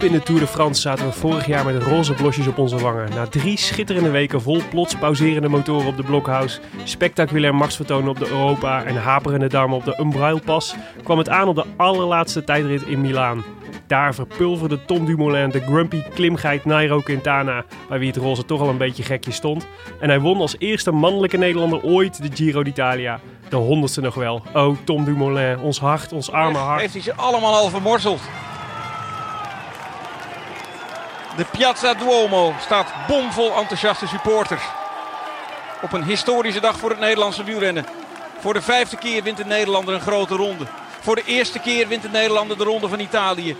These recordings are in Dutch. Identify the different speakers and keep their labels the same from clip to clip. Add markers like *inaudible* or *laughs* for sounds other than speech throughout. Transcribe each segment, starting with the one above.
Speaker 1: Diep in de Tour de France zaten we vorig jaar met roze blosjes op onze wangen. Na drie schitterende weken vol plots pauserende motoren op de Blockhouse, spectaculair machtsvertonen op de Europa en haperende darmen op de Umbrailpas, kwam het aan op de allerlaatste tijdrit in Milaan. Daar verpulverde Tom Dumoulin de grumpy klimgeit Nairo Quintana, bij wie het roze toch al een beetje gekje stond. En hij won als eerste mannelijke Nederlander ooit de Giro d'Italia. De honderdste nog wel. Oh, Tom Dumoulin, ons hart, ons arme hart.
Speaker 2: Heeft hij ze allemaal al vermorzeld. De Piazza Duomo staat bomvol enthousiaste supporters. Op een historische dag voor het Nederlandse wielrennen. Voor de vijfde keer wint de Nederlander een grote ronde. Voor de eerste keer wint de Nederlander de ronde van Italië.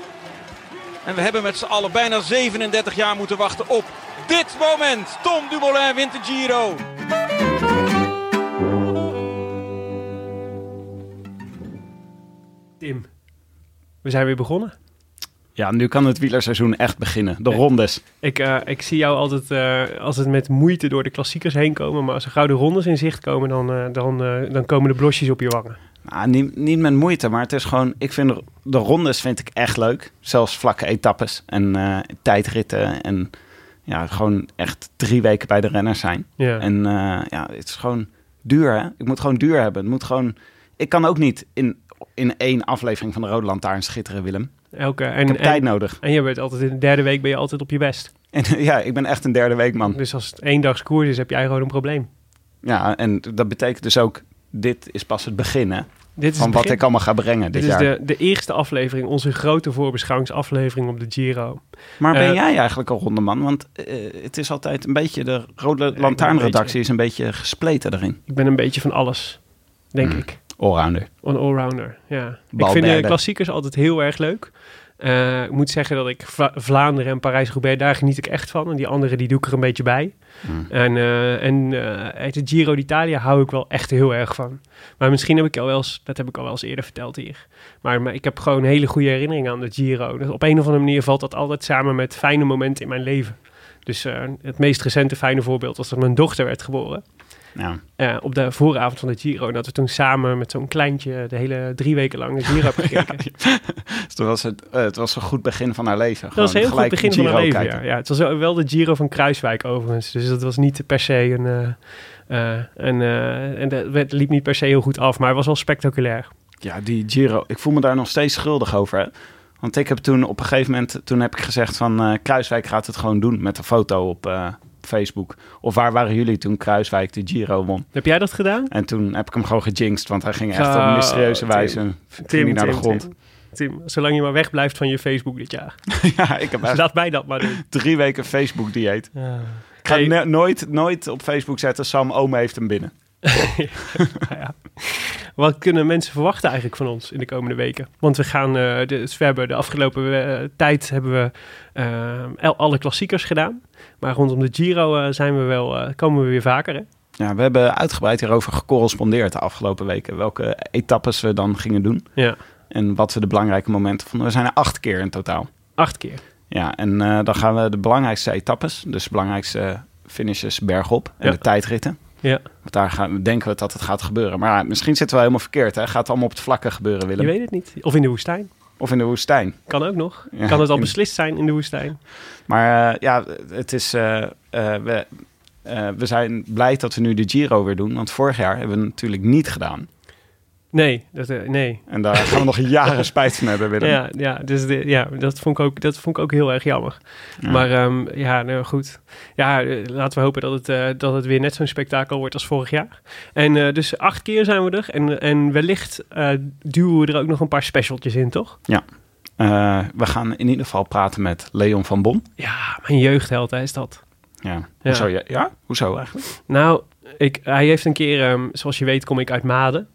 Speaker 2: En we hebben met z'n allen bijna 37 jaar moeten wachten op dit moment. Tom Dumoulin wint de Giro.
Speaker 1: Tim, we zijn weer begonnen.
Speaker 3: Ja, nu kan het wielerseizoen echt beginnen. De rondes.
Speaker 1: Ik, eh, ik zie jou altijd, eh, als het met moeite door de klassiekers heen komen. Maar als er gouden rondes in zicht komen, dan, eh, dan, dan komen de blosjes op je wangen.
Speaker 3: Nou, niet, niet met moeite, maar het is gewoon... Ik vind de, de rondes vind ik echt leuk. Zelfs vlakke etappes en tijdritten. En ja, gewoon echt drie weken bij de renners zijn.
Speaker 1: Ja.
Speaker 3: En ja, het is gewoon duur, hè? Ik moet gewoon duur hebben. Het moet gewoon... Ik kan ook niet in, in één aflevering van de Rode Lantaarn schitteren, Willem.
Speaker 1: Elke,
Speaker 3: Ik
Speaker 1: en,
Speaker 3: heb
Speaker 1: en,
Speaker 3: tijd nodig.
Speaker 1: en je bent altijd in de derde week ben je altijd op je best. *laughs*
Speaker 3: En ja, ik ben echt een derde weekman.
Speaker 1: Dus als het één koers is, heb jij gewoon een probleem.
Speaker 3: Ja, en dat betekent dus ook... Dit is pas het begin, hè?
Speaker 1: Dit is
Speaker 3: Van wat ik allemaal ga brengen
Speaker 1: Dit
Speaker 3: dit
Speaker 1: is de, de eerste aflevering, onze grote voorbeschouwingsaflevering op de Giro.
Speaker 3: Maar ben
Speaker 1: Eh,
Speaker 3: jij eigenlijk een rondeman? Want eh, het is altijd een beetje... De Rode Lantaarnredactie is een beetje gespleten daarin.
Speaker 1: Ik ben een beetje van alles, denk
Speaker 3: Hmm.
Speaker 1: ik.
Speaker 3: Allrounder.
Speaker 1: Een allrounder, ja. Ik vind de klassiekers altijd heel erg leuk. Eh, ik moet zeggen dat ik Vla- Vlaanderen en Parijs-Roubaix, daar geniet ik echt van. En die andere, die doe ik er een beetje bij.
Speaker 3: Hmm.
Speaker 1: En, eh, en eh, de Giro d'Italia hou ik wel echt heel erg van. Maar misschien heb ik al wel eens, dat heb ik al wel eens eerder verteld hier. Maar, maar ik heb gewoon hele goede herinneringen aan de Giro. Dus op een of andere manier valt dat altijd samen met fijne momenten in mijn leven. Dus eh, het meest recente fijne voorbeeld was dat mijn dochter werd geboren.
Speaker 3: Ja.
Speaker 1: Eh, op de vooravond van de Giro. En dat we toen samen met zo'n kleintje de hele drie weken lang de Giro hebben *laughs* gekeken.
Speaker 3: Dus het, was het, eh, het was een goed begin van haar leven.
Speaker 1: Dat was een heel goed begin van haar leven. Ja. het was wel de Giro van Kruiswijk overigens. Dus dat was niet per se een... eh, en en werd- liep niet per se heel goed af, maar het was wel spectaculair.
Speaker 3: Ja, die Giro. Ik voel me daar nog steeds schuldig over. Hè? Want ik heb toen op een gegeven moment... Toen heb ik gezegd van... Kruiswijk gaat het gewoon doen met een foto op Facebook. Of waar waren jullie toen Kruiswijk de Giro won?
Speaker 1: Heb jij dat gedaan?
Speaker 3: En toen heb ik hem gewoon gejinxed. Want hij ging echt
Speaker 1: Oh,
Speaker 3: op mysterieuze
Speaker 1: Tim.
Speaker 3: wijze hij naar de grond.
Speaker 1: Tim, Tim, zolang je maar wegblijft van je Facebook dit jaar. *laughs*
Speaker 3: ja, ik heb echt
Speaker 1: Laat mij dat maar doen.
Speaker 3: drie weken Facebook-dieet.
Speaker 1: Ja.
Speaker 3: Ik ga
Speaker 1: Hey.
Speaker 3: nooit, nooit op Facebook zetten... Sam, oma heeft hem binnen. *laughs*
Speaker 1: Nou ja. Wat kunnen mensen verwachten eigenlijk van ons in de komende weken? Want we gaan, eh, dus we hebben de afgelopen eh, tijd hebben we eh, al- alle klassiekers gedaan. Maar rondom de Giro eh, zijn we wel, eh, komen we weer vaker. Hè?
Speaker 3: Ja, we hebben uitgebreid hierover gecorrespondeerd de afgelopen weken. Welke etappes we dan gingen doen.
Speaker 1: Ja,
Speaker 3: En wat we de belangrijke momenten vonden. We zijn er acht keer in totaal.
Speaker 1: acht keer.
Speaker 3: Ja, en eh, dan gaan we de belangrijkste etappes. Dus de belangrijkste finishes bergop. En
Speaker 1: Ja.
Speaker 3: de tijdritten.
Speaker 1: Ja,
Speaker 3: Want daar gaan, denken we dat het gaat gebeuren. Maar ja, misschien zitten we helemaal verkeerd. Hè? Gaat het allemaal op het vlakke gebeuren, Willem?
Speaker 1: je weet het niet. Of in de woestijn.
Speaker 3: Of in de woestijn.
Speaker 1: Kan ook nog.
Speaker 3: Ja,
Speaker 1: kan het al beslist zijn in de woestijn?
Speaker 3: Maar eh, ja, het is... eh, eh, we, we zijn blij dat we nu de Giro weer doen. Want vorig jaar hebben we het natuurlijk niet gedaan.
Speaker 1: Nee, dat, eh, nee.
Speaker 3: En daar gaan we nog *laughs* jaren spijt van hebben, Willem.
Speaker 1: Ja, ja, dus de, ja dat, vond ik ook, dat vond ik ook heel erg jammer.
Speaker 3: Ja.
Speaker 1: Maar ehm, ja, nou goed. Ja, eh, laten we hopen dat het, eh, dat het weer net zo'n spektakel wordt als vorig jaar. En dus acht keer zijn we er. En, en wellicht duwen we er ook nog een paar specialtjes in, toch?
Speaker 3: Eh, we gaan in ieder geval praten met Leon van Bon.
Speaker 1: Ja, mijn jeugdheld, hè, is dat.
Speaker 3: Ja. Hoezo? Ja? ja? Hoezo eigenlijk?
Speaker 1: Nou, ik, hij heeft een keer, ehm, zoals je weet, kom ik uit Maden.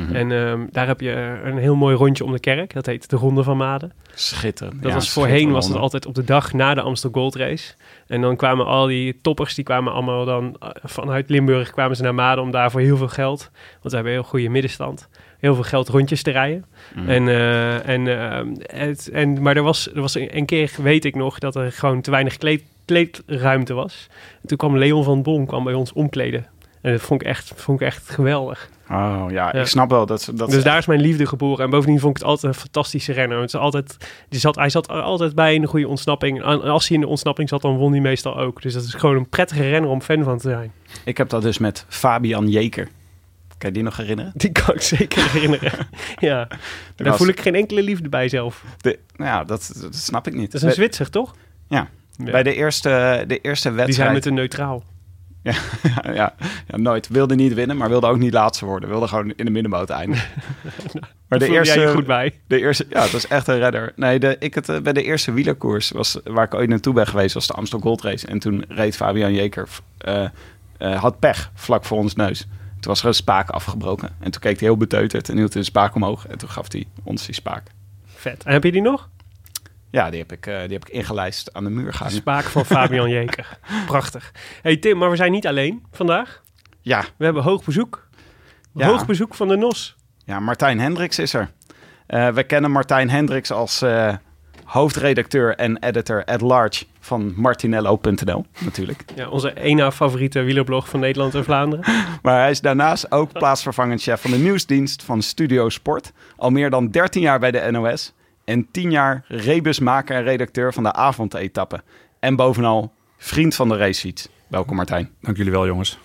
Speaker 3: Mhm.
Speaker 1: En ehm, daar heb je een heel mooi rondje om de kerk. Dat heet de Ronde van Maden.
Speaker 3: Schitterend.
Speaker 1: Dat
Speaker 3: Ja,
Speaker 1: was voorheen was het altijd op de dag na de Amstel Gold Race. En dan kwamen al die toppers, die kwamen allemaal dan eh, vanuit Limburg kwamen ze naar Maden om daar voor heel veel geld, want we hebben een heel goede middenstand, heel veel geld rondjes te rijden.
Speaker 3: Mhm.
Speaker 1: En, eh, en, eh, het, en, maar er was, er was een, een keer, weet ik nog, dat er gewoon te weinig kleed, kleedruimte was. En toen kwam Leon van Bon kwam bij ons omkleden. En dat vond ik echt, vond ik echt geweldig.
Speaker 3: Oh ja,
Speaker 1: Ja.
Speaker 3: ik snap wel dat... dat
Speaker 1: dus daar is mijn liefde geboren. En bovendien vond ik het altijd een fantastische renner. Het is altijd, die zat, hij zat er altijd bij in een goede ontsnapping. En als hij in de ontsnapping zat, dan won hij meestal ook. Dus dat is gewoon een prettige renner om fan van te zijn.
Speaker 3: Ik heb dat dus met Fabian Jeker. Kan je die nog herinneren?
Speaker 1: Die kan ik zeker *laughs* herinneren. ja, daar voel ik geen enkele liefde bij zelf.
Speaker 3: De, nou ja, dat, dat snap ik niet.
Speaker 1: Dat is een Zwitser, toch?
Speaker 3: Ja.
Speaker 1: Ja.
Speaker 3: Bij de eerste, de eerste
Speaker 1: Die zijn
Speaker 3: wedstrijd...
Speaker 1: met een neutraal.
Speaker 3: Ja, *laughs* ja, ja, nooit. Wilde niet winnen, maar wilde ook niet laatste worden. Wilde gewoon in de middenmoot eindigen. *laughs* maar de
Speaker 1: jij
Speaker 3: eerste,
Speaker 1: je goed bij.
Speaker 3: de eerste... Ja, dat is echt een redder. Nee, de, ik het, eh, bij de eerste wielerkoers was, waar ik ooit naartoe ben geweest, was de Amstel Gold Race. En toen reed Fabian Jeker... eh, eh, had pech vlak voor ons neus. Toen was er een spaak afgebroken. En toen keek hij heel beteuterd en hield hij de spaak omhoog. En toen gaf hij ons die spaak.
Speaker 1: Vet. En heb je die nog?
Speaker 3: Ja, die heb ik, eh, die heb ik ingelijst aan de muur gehangen.
Speaker 1: Spaak van Fabian *laughs* Jeker. Prachtig. hey Tim, maar we zijn niet alleen vandaag.
Speaker 3: Ja,
Speaker 1: We hebben hoog bezoek.
Speaker 3: Ja.
Speaker 1: Hoog bezoek van de NOS.
Speaker 3: ja, Martijn Hendricks is er. Eh, we kennen Martijn Hendricks als eh, hoofdredacteur en editor at large van Martinello.nl natuurlijk. *laughs*
Speaker 1: Ja, onze ene favoriete wielerblog van Nederland en Vlaanderen. *laughs*
Speaker 3: Maar hij is daarnaast ook plaatsvervangend chef van de nieuwsdienst van Studio Sport. Al meer dan 13 jaar bij de NOS. En 10 jaar rebusmaker en redacteur van de avondetappe. En bovenal vriend van de racefiets. Welkom Martijn.
Speaker 4: Dank jullie wel, jongens.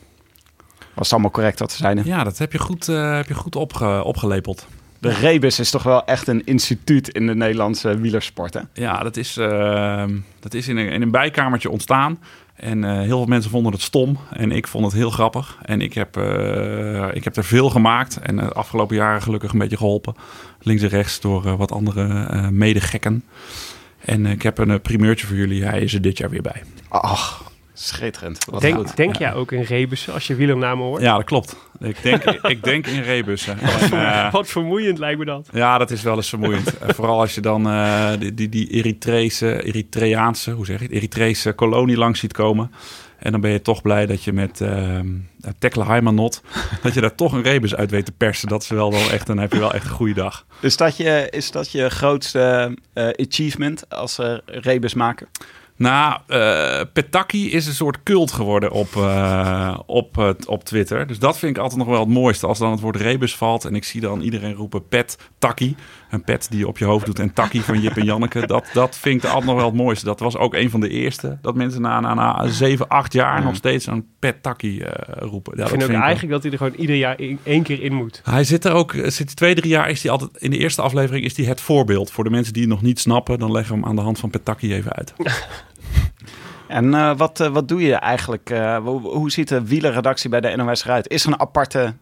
Speaker 3: Was het allemaal correct wat we zeiden?
Speaker 4: Ja, dat heb je goed, eh, heb je goed opge- opgelepeld.
Speaker 3: De rebus is toch wel echt een instituut in de Nederlandse wielersport hè?
Speaker 4: Ja, dat is, eh, dat is in, een, in een bijkamertje ontstaan. En eh, heel veel mensen vonden het stom. En ik vond het heel grappig. En ik heb, eh, ik heb er veel gemaakt. En de afgelopen jaren gelukkig een beetje geholpen. Links en rechts door eh, wat andere eh medegekken. En eh, ik heb een eh, primeurtje voor jullie. Hij is er dit jaar weer bij.
Speaker 3: Ach, schitterend. Wat
Speaker 1: Denk,
Speaker 3: goed.
Speaker 1: denk jij ook in rebussen als je wielernamen hoort?
Speaker 4: Ja, dat klopt. Ik denk, *laughs* ik denk in rebussen. En, eh,
Speaker 1: Wat vermoeiend lijkt me dat.
Speaker 4: Ja, dat is wel eens vermoeiend. *laughs* Eh, Vooral als je dan eh, die, die, die Eritrese, Eritreaanse, hoe zeg je het, Eritrese kolonie langs ziet komen. En dan ben je toch blij dat je met uh, Tekla Heimanot, *laughs* dat je daar toch een rebus uit weet te persen. Dat is wel, wel echt, dan heb je wel echt een goede dag.
Speaker 3: Is dat je, is dat je grootste achievement als eh, rebusmaker?
Speaker 4: Nou, eh Petaki is een soort cult geworden op, eh, op, op Twitter. Dus dat vind ik altijd nog wel het mooiste. Als dan het woord rebus valt en ik zie dan iedereen roepen pet. Een pet die je op je hoofd doet en takkie van Jip en Janneke. Dat, dat vind ik altijd nog wel het mooiste. Dat was ook een van de eerste. Dat mensen na, na, na 7, 8 jaar nog steeds een pet takkie eh, roepen. Ja,
Speaker 1: ik vind ook eigenlijk dat hij er gewoon ieder jaar in- één keer in moet.
Speaker 4: hij zit er ook, zit twee, drie jaar is hij altijd, in de eerste aflevering is hij het voorbeeld. Voor de mensen die het nog niet snappen, dan leggen we hem aan de hand van Petaki even uit. *laughs*
Speaker 3: En eh, wat, eh, wat doe je eigenlijk? eh, hoe, hoe ziet de wielerredactie bij de NOS eruit? Is er een aparte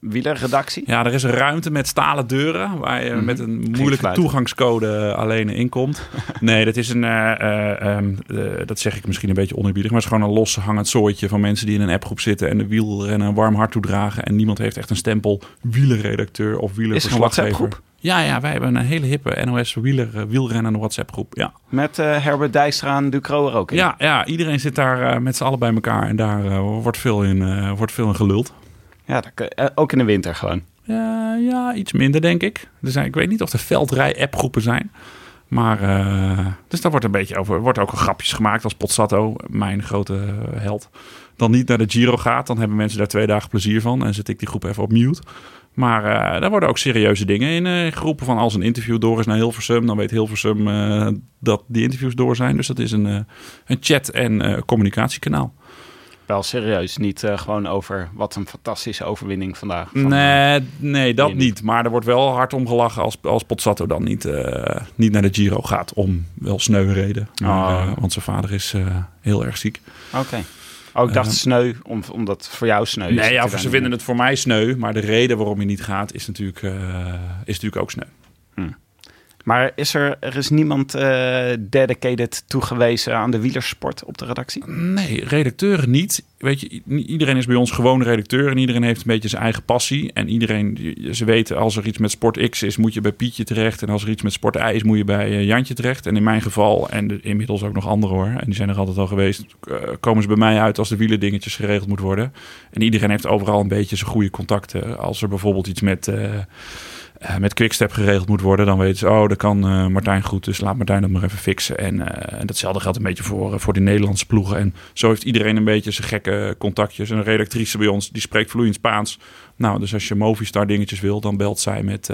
Speaker 3: wielerredactie?
Speaker 4: Ja, er is een ruimte met stalen deuren waar je
Speaker 3: Mhm.
Speaker 4: met een moeilijke toegangscode alleen inkomt. *laughs* nee, dat is een, eh, eh, ehm, eh, dat zeg ik misschien een beetje oneerbiedig, maar het is gewoon een los hangend zooitje van mensen die in een appgroep zitten en de wielrennen een warm hart toedragen. En niemand heeft echt een stempel wielerredacteur of
Speaker 3: Is er
Speaker 4: wielerverslaggever.
Speaker 3: WhatsApp-groep?
Speaker 4: Ja, ja, wij hebben een hele hippe NOS wieler, wielrennen WhatsApp groep. Ja.
Speaker 3: Met Herbert Dijkstra en Ducro er ook in?
Speaker 4: Ja, ja, iedereen zit daar met z'n allen bij elkaar en daar wordt, veel in, wordt veel in geluld.
Speaker 3: Ja, dat eh, ook in de winter gewoon.
Speaker 4: Ja, iets minder denk ik. Er zijn, ik weet niet of er veldrij-appgroepen zijn. Maar, eh, dus daar wordt een beetje over, wordt ook grapjes gemaakt als Pozzato, mijn grote eh, held, dan niet naar de Giro gaat. Dan hebben mensen daar twee dagen plezier van en zet ik die groep even op mute. Maar daar worden ook serieuze dingen in geroepen van als een interview door is naar Hilversum, dan weet Hilversum dat die interviews door zijn. Dus dat is een, een chat- en communicatiekanaal.
Speaker 3: Wel serieus, niet eh, gewoon over wat een fantastische overwinning vandaag. van, eh,
Speaker 4: Nee, nee, dat
Speaker 3: je niet.
Speaker 4: Maar er wordt wel hard om gelachen als, als Pozzato dan niet, eh, niet naar de Giro gaat. Om wel sneu reden.
Speaker 3: Oh.
Speaker 4: eh, want zijn vader is heel erg ziek.
Speaker 3: Oké. Oh, ik dacht
Speaker 4: Eh,
Speaker 3: sneu, om, omdat voor jou sneu is.
Speaker 4: nee, ja,
Speaker 3: je
Speaker 4: ze vinden het voor mij sneu. Maar de reden waarom hij niet gaat is natuurlijk, is natuurlijk ook sneu.
Speaker 3: Maar is er, er is niemand eh, dedicated toegewezen aan de wielersport op de redactie?
Speaker 4: Nee, redacteuren niet. Weet je, iedereen is bij ons gewoon redacteur en iedereen heeft een beetje zijn eigen passie. En iedereen, ze weten als er iets met Sport X is, moet je bij Pietje terecht. En als er iets met Sport Y is, moet je bij eh, Jantje terecht. En in mijn geval, en de- inmiddels ook nog anderen hoor, en die zijn er altijd al geweest, eh, komen ze bij mij uit als de wielerdingetjes geregeld moet worden. En iedereen heeft overal een beetje zijn goede contacten. Als er bijvoorbeeld iets met... eh, met Quickstep geregeld moet worden, dan weten ze, oh, dat kan eh, Martijn goed, dus laat Martijn dat maar even fixen. En, eh, en datzelfde geldt een beetje voor, voor die Nederlandse ploegen. En zo heeft iedereen een beetje zijn gekke contactjes. Een redactrice bij ons, die spreekt vloeiend Spaans. Nou, dus als je Movistar dingetjes wil, dan belt zij met...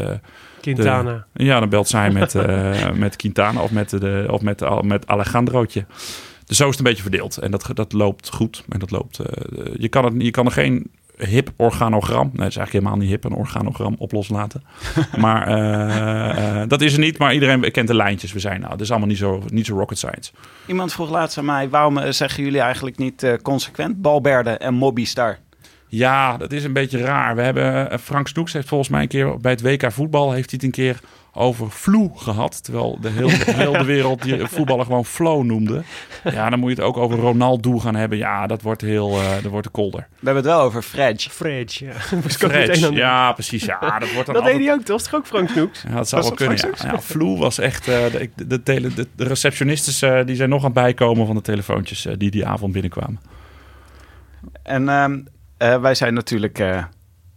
Speaker 1: Quintana.
Speaker 4: ja, dan belt zij met, *laughs* met Quintana of met, de, of met, met Alejandrootje. Dus zo is het een beetje verdeeld. En dat, dat loopt goed. En dat loopt, je, kan het, je kan er geen hip organogram, nee, dat is eigenlijk helemaal niet hip, een organogram op loslaten. *laughs* maar eh, eh, dat is er niet, maar iedereen kent de lijntjes. We zijn nou, dat is allemaal niet zo, niet zo rocket science.
Speaker 3: Iemand vroeg laatst aan mij, waarom eh, zeggen jullie eigenlijk niet consequent Balberde en Mobbystar?
Speaker 4: Ja, dat is een beetje raar. We hebben, Frank Snoeks heeft volgens mij een keer bij het WK voetbal heeft hij het een keer over flu gehad. Terwijl de hele, heel de *laughs* wereld die voetballen gewoon flow noemde. *laughs* Ja, dan moet je het ook over Ronaldo gaan hebben. Ja, dat wordt heel, eh dat wordt te kolder.
Speaker 3: We hebben het wel over Fredge.
Speaker 1: Fredge, ja. *laughs* Meteen
Speaker 4: Fred,
Speaker 1: aan-
Speaker 4: ja, precies. Ja, dat wordt dan
Speaker 1: Dat
Speaker 4: altijd...
Speaker 1: deed hij ook, toch? Was toch ook Frank Snoeks?
Speaker 4: Ja, dat zou
Speaker 1: Was
Speaker 4: wel kunnen. Ja. Ja, flu was echt. eh, de, de, de, tele- de, de receptionistes eh, die zijn nog aan het bijkomen van de telefoontjes die die avond binnenkwamen.
Speaker 3: En ehm, eh, wij, zijn natuurlijk, eh,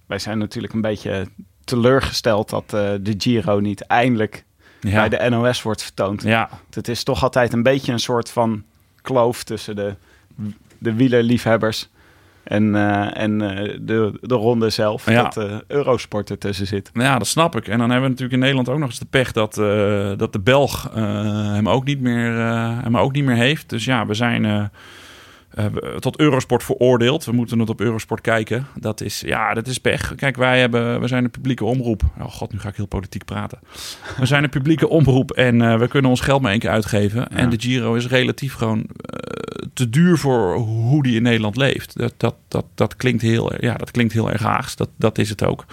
Speaker 3: wij zijn natuurlijk een beetje teleurgesteld dat eh, de Giro niet eindelijk
Speaker 4: Ja,
Speaker 3: bij de NOS wordt vertoond.
Speaker 4: ja,
Speaker 3: Het is toch altijd een beetje een soort van kloof tussen de, de wielerliefhebbers en, eh, en eh, de, de ronde zelf.
Speaker 4: Ja.
Speaker 3: Dat de Eurosport ertussen zit.
Speaker 4: ja, dat snap ik. En dan hebben we natuurlijk in Nederland ook nog eens de pech dat, dat de Belg hem, ook niet meer, hem ook niet meer heeft. Dus ja, we zijn tot Eurosport veroordeeld. We moeten het op Eurosport kijken. Dat is, ja, dat is pech. Kijk, wij hebben, we zijn een publieke omroep. Oh god, nu ga ik heel politiek praten. We zijn een publieke omroep en eh, we kunnen ons geld maar één keer uitgeven. En de Giro is relatief gewoon eh, te duur voor hoe die in Nederland leeft. Dat, dat, dat, dat, klinkt, heel, ja, dat klinkt heel erg haags. Dat, dat is het ook.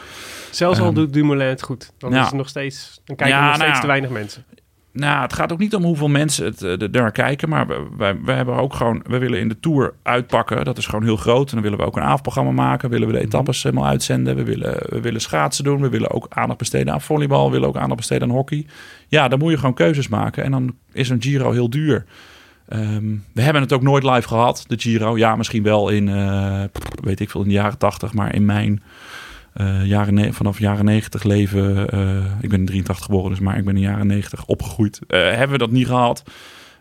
Speaker 1: Zelfs al
Speaker 4: Ehm,
Speaker 1: doet Dumoulin het goed. Dan
Speaker 4: ja.
Speaker 1: is het nog steeds... Dan kijken
Speaker 4: Ja,
Speaker 1: nog steeds
Speaker 4: nou ja.
Speaker 1: te weinig mensen.
Speaker 4: Nou, het gaat ook niet om hoeveel mensen het, eh, er naar kijken. Maar we- wij, wij hebben ook gewoon... We willen in de Tour uitpakken. Dat is gewoon heel groot. En dan willen we ook een avondprogramma maken. Willen we de etappes helemaal uitzenden. We willen, we willen schaatsen doen. We willen ook aandacht besteden aan volleybal. We willen ook aandacht besteden aan hockey. Ja, dan moet je gewoon keuzes maken. En dan is een Giro heel duur. Ehm, we hebben het ook nooit live gehad, de Giro. Ja, misschien wel in, eh, weet ik veel, in de jaren tachtig. Maar in mijn eh, jaren vanaf jaren 90 leven. eh, ik ben in 83 geboren, dus maar ik ben in jaren 90 opgegroeid. eh, hebben we dat niet gehad.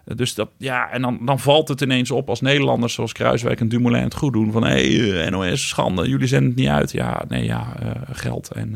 Speaker 4: Eh, dus dat, ja, en dan, dan valt het ineens op als Nederlanders zoals Kruiswijk en Dumoulin het goed doen. Van hé, hey, NOS, schande, jullie zenden het niet uit. Ja, nee, ja, geld. En,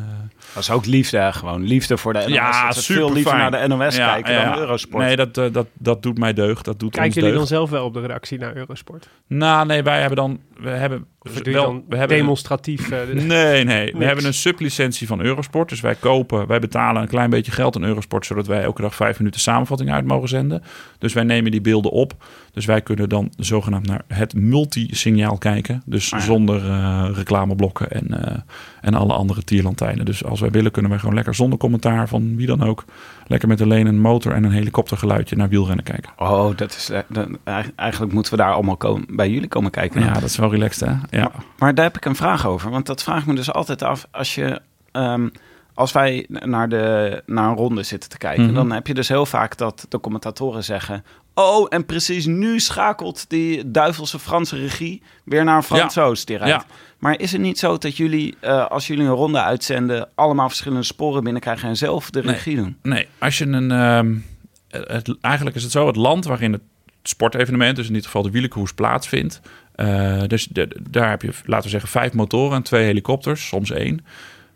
Speaker 3: Dat is ook liefde, gewoon. Liefde voor de NOS.
Speaker 4: Ja,
Speaker 3: Dat is veel liever naar de NOS
Speaker 4: ja,
Speaker 3: kijken
Speaker 4: ja.
Speaker 3: dan Eurosport.
Speaker 4: Nee, dat, eh, dat, dat doet mij deugd. Dat doet ons
Speaker 1: Kijken jullie
Speaker 4: deugd.
Speaker 1: dan zelf wel op de redactie naar Eurosport?
Speaker 4: Nou, nee, wij hebben dan... We hebben wel,
Speaker 1: dan
Speaker 4: we hebben
Speaker 1: demonstratief... eh, *laughs*
Speaker 4: Nee, nee. We hebben een sublicentie van Eurosport. Dus wij kopen, wij betalen een klein beetje geld aan Eurosport, zodat wij elke dag vijf minuten samenvatting uit mogen zenden. Dus wij nemen die beelden op. Dus wij kunnen dan zogenaamd naar het multisignaal kijken. Dus
Speaker 3: Ah ja.
Speaker 4: zonder eh, reclameblokken en, eh, en alle andere tierlantijnen. Dus als wij willen, kunnen wij gewoon lekker zonder commentaar van wie dan ook. Lekker met alleen een motor en een helikoptergeluidje naar wielrennen kijken.
Speaker 3: Oh, dat is, eh, dan- eigenlijk- moeten we daar allemaal komen, bij jullie komen kijken.
Speaker 4: Ja, dat is wel relaxed, hè? Ja.
Speaker 3: Maar daar heb ik een vraag over. Want dat vraag ik me dus altijd af. Als, je, ehm, als wij naar, de, naar een ronde zitten te kijken,
Speaker 4: Mhm.
Speaker 3: dan heb je dus heel vaak dat de commentatoren zeggen. Oh, en precies nu schakelt die duivelse Franse regie weer naar een Fransoos rijdt.
Speaker 4: Ja.
Speaker 3: Maar is het niet zo dat jullie, eh, als jullie een ronde uitzenden, allemaal verschillende sporen binnenkrijgen en zelf de
Speaker 4: Nee.
Speaker 3: regie doen?
Speaker 4: Nee, als je een. ehm, het, eigenlijk is het zo: het land waarin het sportevenement, dus in dit geval de wielerkoers, plaatsvindt. eh, dus de- daar heb je, laten we zeggen, vijf motoren en twee helikopters, soms één.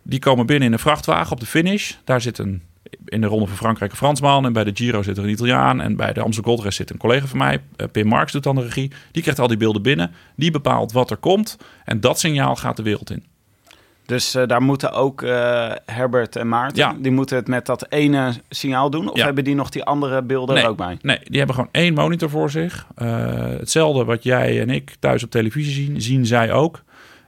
Speaker 4: Die komen binnen in een vrachtwagen op de finish. Daar zit een in de Ronde van Frankrijk een Fransman. En bij de Giro zit er een Italiaan. En bij de Amstel Gold Race zit een collega van mij. eh, Pim Marks doet dan de regie. Die krijgt al die beelden binnen. Die bepaalt wat er komt. En dat signaal gaat de wereld in.
Speaker 3: Dus eh, daar moeten ook eh, Herbert en Maarten,
Speaker 4: Ja.
Speaker 3: die moeten het met dat ene signaal doen? Of
Speaker 4: Ja.
Speaker 3: hebben die nog die andere beelden
Speaker 4: Nee.
Speaker 3: er ook bij?
Speaker 4: Nee, die hebben gewoon één monitor voor zich. Hetzelfde wat jij en ik thuis op televisie zien, zien zij ook.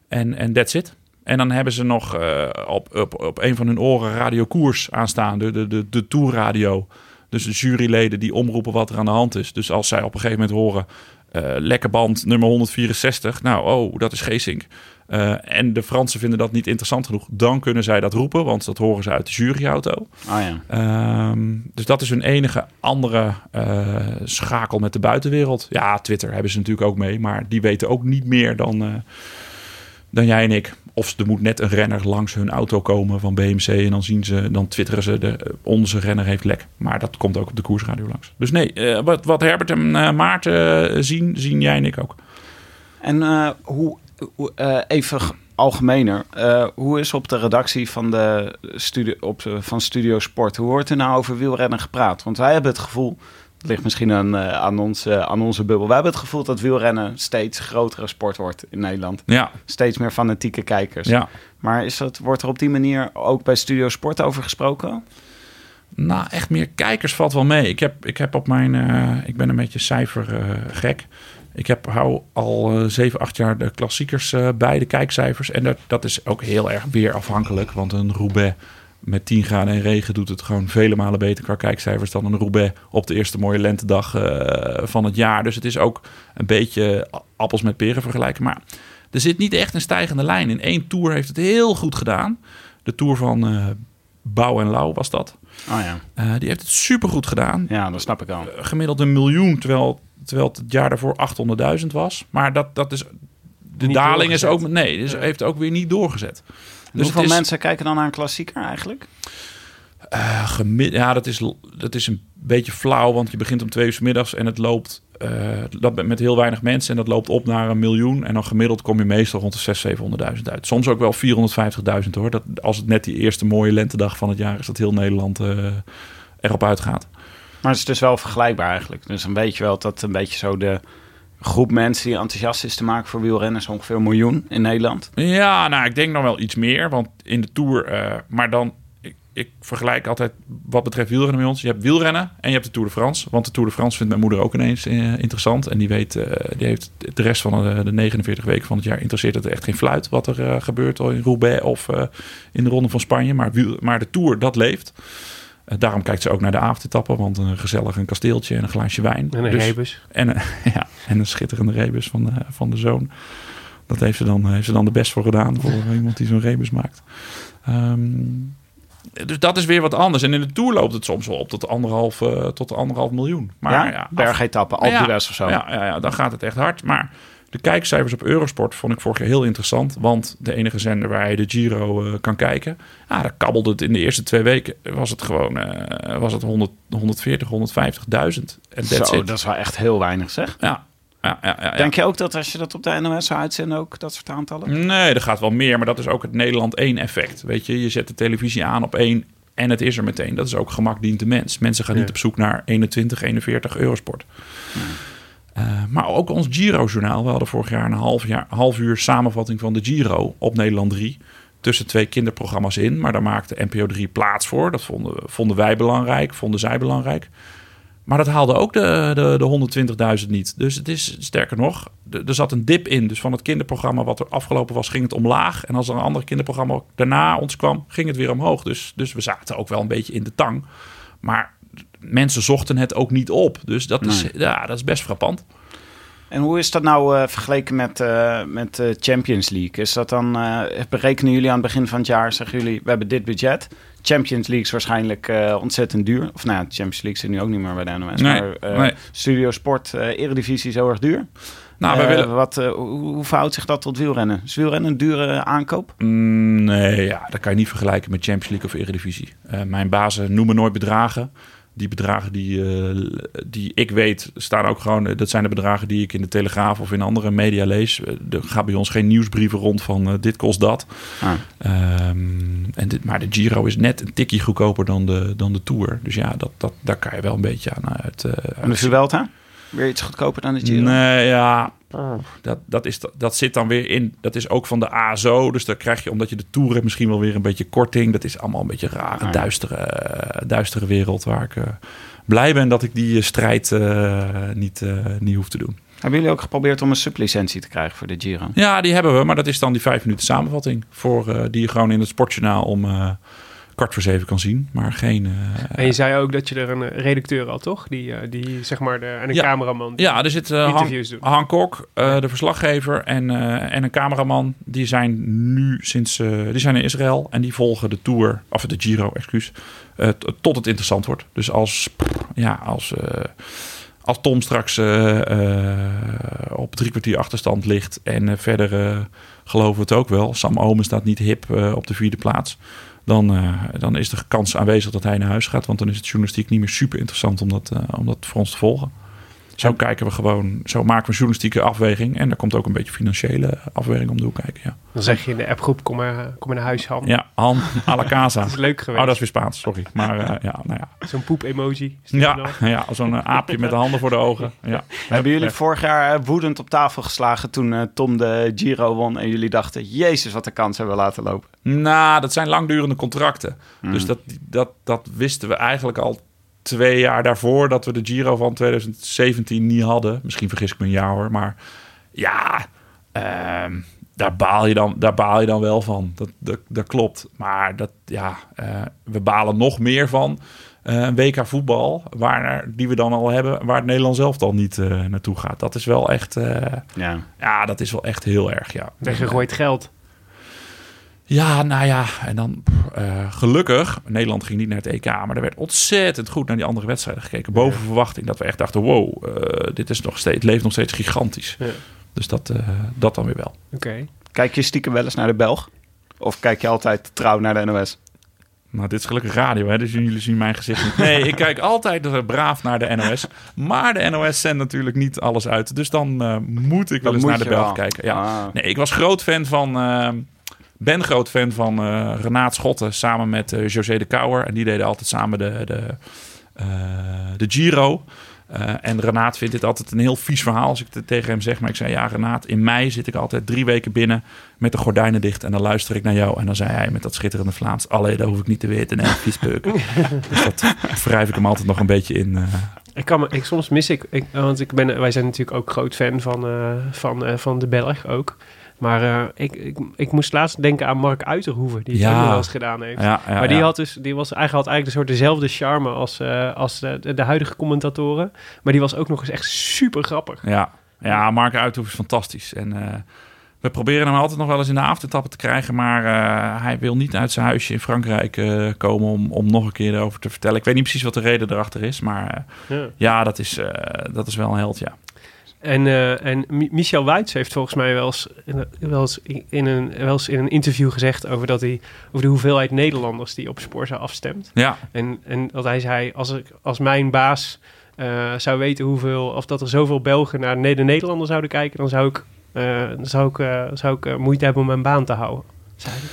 Speaker 4: En en that's it. En dan hebben ze nog eh, op, op, op een van hun oren Radio Koers aanstaan. De, de, de, de tourradio. Dus de juryleden die omroepen wat er aan de hand is. Dus als zij op een gegeven moment horen... eh lekker band nummer 164. Nou, oh, dat is Geesink. Eh, en de Fransen vinden dat niet interessant genoeg. Dan kunnen zij dat roepen, want dat horen ze uit de juryauto.
Speaker 3: Ah ja.
Speaker 4: Ehm, dus dat is hun enige andere schakel met de buitenwereld. Ja, Twitter hebben ze natuurlijk ook mee, maar die weten ook niet meer dan, dan jij en ik. Of er moet net een renner langs hun auto komen van BMC en dan zien ze, dan twitteren ze de onze renner heeft lek. Maar dat komt ook op de koersradio langs. Dus nee, eh, wat, wat Herbert en eh, Maarten eh, zien, zien jij en ik ook.
Speaker 3: En eh, hoe, eh, even algemener, eh, hoe is op de redactie van, de studio, op, eh, van Studio Sport, hoe wordt er nou over wielrennen gepraat? Want wij hebben het gevoel, ligt misschien aan, eh, aan, ons, eh, aan onze bubbel, wij hebben het gevoel dat wielrennen steeds grotere sport wordt in Nederland.
Speaker 4: Ja,
Speaker 3: Steeds meer fanatieke kijkers.
Speaker 4: ja.
Speaker 3: Maar is dat, wordt er op die manier ook bij Studio Sport over gesproken?
Speaker 4: Nou, echt meer kijkers valt wel mee. Ik, heb, ik heb op mijn. eh, ik ben een beetje cijfergek. ik heb, hou al 7, 8 jaar de klassiekers bij, de kijkcijfers. En dat, dat is ook heel erg weer afhankelijk. Want een Roubaix met 10 graden en regen doet het gewoon vele malen beter qua kijkcijfers dan een Roubaix op de eerste mooie lentedag eh, van het jaar. Dus het is ook een beetje appels met peren vergelijken. Maar er zit niet echt een stijgende lijn. In één tour heeft het heel goed gedaan. De tour van eh Bouw en Lau was dat.
Speaker 3: Oh ja,
Speaker 4: Eh, die heeft het supergoed gedaan.
Speaker 3: ja dat snap ik al.
Speaker 4: Gemiddeld een miljoen, terwijl, terwijl het het jaar daarvoor 800.000 was. Maar dat, dat is... De
Speaker 3: Niet
Speaker 4: daling is ook... Nee, dus heeft ook weer niet doorgezet. Dus
Speaker 3: Hoeveel
Speaker 4: is,
Speaker 3: mensen kijken dan naar een klassieker eigenlijk?
Speaker 4: gemi- ja, dat is, dat is een beetje flauw, want je begint om twee uur 's middags en het loopt eh, dat met heel weinig mensen en dat loopt op naar een miljoen. En dan gemiddeld kom je meestal rond de 600.000, 700.000 uit. Soms ook wel 450.000 hoor. Dat, als het net die eerste mooie lentedag van het jaar is, dat heel Nederland eh, erop uitgaat.
Speaker 3: Maar het is dus wel vergelijkbaar eigenlijk. Dus dan weet je wel dat een beetje zo de groep mensen die enthousiast is te maken voor wielrennen is ongeveer een miljoen in Nederland.
Speaker 4: Ja, nou, ik denk nog wel iets meer. Want in de Tour... eh, maar dan... Ik, vergelijk altijd wat betreft wielrennen bij ons. Je hebt wielrennen en je hebt de Tour de France. Want de Tour de France vindt mijn moeder ook ineens eh, interessant. En die weet... eh, die heeft de rest van de, de 49 weken van het jaar... interesseert het echt geen fluit wat er gebeurt in Roubaix of in de Ronde van Spanje. Maar, maar de Tour, dat leeft. Eh, daarom kijkt ze ook naar de avondetappen. Want een gezellig een kasteeltje en een glaasje wijn.
Speaker 1: En een
Speaker 4: Dus-
Speaker 1: rebus.
Speaker 4: en, een- *laughs* ja, en een schitterende rebus van de, van de zoon. Dat heeft ze, dan, heeft ze dan de best voor gedaan. Voor *laughs* iemand die zo'n rebus maakt. Ehm, dus dat is weer wat anders. En in de Tour loopt het soms wel op tot anderhalf, eh, tot anderhalf miljoen. Maar
Speaker 3: ja,
Speaker 4: ja,
Speaker 3: bergetappen, Alpe
Speaker 4: ja,
Speaker 3: of zo.
Speaker 4: Ja, ja, ja, dan gaat het echt hard. Maar de kijkcijfers op Eurosport vond ik vorig jaar heel interessant. Want de enige zender waar je de Giro eh, kan kijken... Ja, daar kabbelde het in de eerste twee weken. Was het gewoon eh, was het 100, 140, 150.000. En
Speaker 3: Zo,
Speaker 4: it.
Speaker 3: dat is wel echt heel weinig zeg.
Speaker 4: Ja, ja, ja, ja, ja.
Speaker 3: Denk je ook dat als je dat op de NOS zou uitzenden ook dat soort aantallen?
Speaker 4: Nee, er gaat wel meer, maar dat is ook het Nederland 1 effect. Weet je, je zet de televisie aan op 1 en het is er meteen. Dat is ook gemak dient de mens. Mensen gaan niet op zoek naar 21, 41 Eurosport. Eh, maar ook ons Giro-journaal. We hadden vorig jaar een half, jaar, half uur samenvatting van de Giro op Nederland 3. Tussen twee kinderprogramma's in. Maar daar maakte NPO 3 plaats voor. Dat vonden, vonden wij belangrijk, vonden zij belangrijk. Maar dat haalde ook de, de, de 120.000 niet. Dus het is sterker nog, er zat een dip in. Dus van het kinderprogramma wat er afgelopen was, ging het omlaag. En als er een ander kinderprogramma daarna ons kwam, ging het weer omhoog. Dus, dus we zaten ook wel een beetje in de tang. Maar mensen zochten het ook niet op. Dus dat, is,
Speaker 3: Nee.
Speaker 4: ja, dat is best frappant.
Speaker 3: En hoe is dat nou eh, vergeleken met, eh, met de Champions League? Is dat dan, eh, berekenen jullie aan het begin van het jaar, zeggen jullie, we hebben dit budget. Champions League is waarschijnlijk eh, ontzettend duur. Of nou ja, Champions League zit nu ook niet meer bij de NOS.
Speaker 4: Nee,
Speaker 3: maar eh,
Speaker 4: nee.
Speaker 3: Studio Sport, eh Eredivisie is heel erg duur.
Speaker 4: Nou, we
Speaker 3: Eh,
Speaker 4: willen...
Speaker 3: wat, eh, hoe, hoe verhoudt zich dat tot wielrennen? Is wielrennen een dure aankoop?
Speaker 4: Mm, Nee, ja, dat kan je niet vergelijken met Champions League of Eredivisie. Eh, mijn bazen noemen nooit bedragen. Die bedragen die, eh, die ik weet, staan ook gewoon. Dat zijn de bedragen die ik in de Telegraaf of in andere media lees. Eh, Er gaat bij ons geen nieuwsbrieven rond van eh, dit kost dat.
Speaker 3: Ah.
Speaker 4: Ehm, en dit, maar de Giro is net een tikje goedkoper dan de, dan de Tour. Dus ja, dat, dat, daar kan je wel een beetje aan uit. eh,
Speaker 3: En de Vuelta? Weer iets goedkoper dan de Giro?
Speaker 4: Nee, ja. Dat, dat, is, dat zit dan weer in. Dat is ook van de ASO. Dus daar krijg je, omdat je de Tour hebt, misschien wel weer een beetje korting. Dat is allemaal een beetje een rare,
Speaker 3: Ah, ja.
Speaker 4: duistere, duistere wereld. Waar ik eh, blij ben dat ik die eh, strijd eh, niet, eh, niet hoef te doen.
Speaker 3: Hebben jullie ook geprobeerd om een sublicentie te krijgen voor de Giro?
Speaker 4: Ja, die hebben we. Maar dat is dan die vijf minuten samenvatting. Voor, eh, die je gewoon in het sportjournaal om eh, kwart voor zeven kan zien. Maar geen... eh,
Speaker 1: En je zei ook dat je er een eh, redacteur had, toch? Die, eh, die zeg maar, de, en een
Speaker 4: Ja.
Speaker 1: cameraman. die
Speaker 4: Ja, er zit Han,
Speaker 1: interviews doen.
Speaker 4: Han Kok, de verslaggever en, en een cameraman. Die zijn nu sinds die zijn in Israël en die volgen de tour, of de Giro, excuus, tot het interessant wordt. Dus als, ja, als, als Tom straks op drie kwartier achterstand ligt en verder geloven we het ook wel. Sam Omen staat niet hip op de vierde plaats. Dan, eh, dan is de kans aanwezig dat hij naar huis gaat. Want dan is het journalistiek niet meer super interessant om dat, eh, om dat voor ons te volgen. Zo kijken we gewoon, zo maken we een journalistieke afweging. En daar komt ook een beetje financiële afweging om de hoek kijken. Ja,
Speaker 1: Dan zeg je in de appgroep, kom maar, kom maar naar huis, Han.
Speaker 4: ja Han à la casa. *laughs*
Speaker 1: Dat is leuk geweest.
Speaker 4: Oh, dat is weer Spaans, sorry. Maar eh, ja, nou ja.
Speaker 1: Zo'n poep-emoji.
Speaker 4: Ja, ja zo'n eh, aapje met de handen voor de ogen. *laughs* Ja.
Speaker 3: Hebben jullie vorig jaar eh, woedend op tafel geslagen toen Tom de Giro won en jullie dachten, jezus wat de kans hebben we laten lopen?
Speaker 4: Nou, dat zijn langdurende contracten. Dus dat, dat, dat wisten we eigenlijk al twee jaar daarvoor dat we de Giro van 2017 niet hadden. Misschien vergis ik me een jaar hoor. Maar ja, ehm, daar, baal je dan, daar baal je dan wel van. Dat, dat, dat klopt. Maar dat, ja, eh, we balen nog meer van eh, een WK voetbal. Waar, die we dan al hebben. Waar het Nederland zelf dan niet eh, naartoe gaat. Dat is wel echt... eh,
Speaker 3: Ja.
Speaker 4: ja, dat is wel echt heel erg, ja.
Speaker 1: Weggegooid geld.
Speaker 4: Ja, nou ja, en dan eh, gelukkig, Nederland ging niet naar het EK, maar er werd ontzettend goed naar die andere wedstrijden gekeken. Boven verwachting, dat we echt dachten, wow, eh, dit is nog steeds, het leeft nog steeds gigantisch.
Speaker 1: Ja.
Speaker 4: Dus dat, eh, dat dan weer wel.
Speaker 1: Oké.
Speaker 3: Kijk je stiekem wel eens naar de Belg? Of kijk je altijd trouw naar de NOS?
Speaker 4: Nou, dit is gelukkig radio, hè, dus jullie zien mijn gezicht niet. Nee, ik kijk altijd braaf naar de NOS. Maar de NOS zendt natuurlijk niet alles uit. Dus dan moet ik wel eens naar de Belg kijken. Ja.
Speaker 3: Ah.
Speaker 4: Nee, ik was groot fan van. Ben groot fan van eh Renaat Schotten samen met eh, José de Kouwer. En die deden altijd samen de, de, eh, de Giro. En Renaat vindt dit altijd een heel vies verhaal als ik het tegen hem zeg. Maar ik zei, ja Renaat, in mei zit ik altijd drie weken binnen met de gordijnen dicht. En dan luister ik naar jou. En dan zei hij met dat schitterende Vlaams, allee, dat hoef ik niet te weten. Nee, viespeuk. *laughs* dus dat wrijf ik hem altijd nog een beetje in.
Speaker 1: Ik kan me, ik, soms mis ik, ik, want ik ben, wij zijn natuurlijk ook groot fan van, van, van de Belg ook. Maar eh, ik, ik, ik moest laatst denken aan Mark Uiterhoeven, die het
Speaker 4: Ja.
Speaker 1: ook nog wel eens gedaan heeft.
Speaker 4: ja, ja,
Speaker 1: maar die, had dus, die was eigenlijk, had eigenlijk een soort dezelfde charme als, eh, als de, de huidige commentatoren. Maar die was ook nog eens echt super grappig.
Speaker 4: Ja, ja Mark Uithoef is fantastisch. En eh, we proberen hem altijd nog wel eens in de avondetappen te krijgen. Maar hij wil niet uit zijn huisje in Frankrijk komen om, om nog een keer erover te vertellen. Ik weet niet precies wat de reden erachter is. Maar
Speaker 1: Ja.
Speaker 4: dat is, dat is wel een held, ja.
Speaker 1: En, eh, en Mi- Michel Wuits heeft volgens mij wel eens, wel, eens in een, wel eens in een interview gezegd over, dat hij, over de hoeveelheid Nederlanders die op Sporza afstemt.
Speaker 4: Ja,
Speaker 1: En, en dat hij zei, als, ik, als mijn baas eh, zou weten hoeveel, of dat er zoveel Belgen naar de Nederlander zouden kijken, dan zou ik, eh, dan zou ik, eh, zou ik eh, moeite hebben om mijn baan te houden. Zei hij.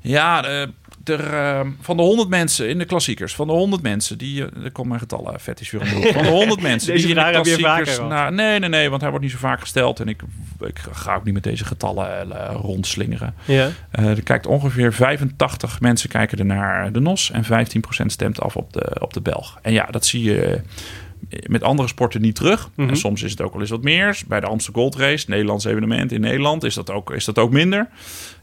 Speaker 4: ja eh, er, eh, van de 100 mensen in de klassiekers, van de 100 mensen, die, eh, er komt mijn getallen fetish weer om de hoek. Van de 100 *laughs* mensen
Speaker 1: Deze
Speaker 4: die in de klassiekers... nou, nee, nee, nee, want hij wordt niet zo vaak gesteld. En ik, ik ga ook niet met deze getallen eh, rondslingeren.
Speaker 1: Ja.
Speaker 4: Eh, er kijkt ongeveer 85 mensen kijken er naar de NOS en 15% stemt af op de, op de Belg. En ja, dat zie je eh, met andere sporten niet terug.
Speaker 1: Mhm.
Speaker 4: En soms is het ook wel eens wat meer. Bij de Amsterdam Gold Race, Nederlands evenement in Nederland, is dat ook, is dat ook minder.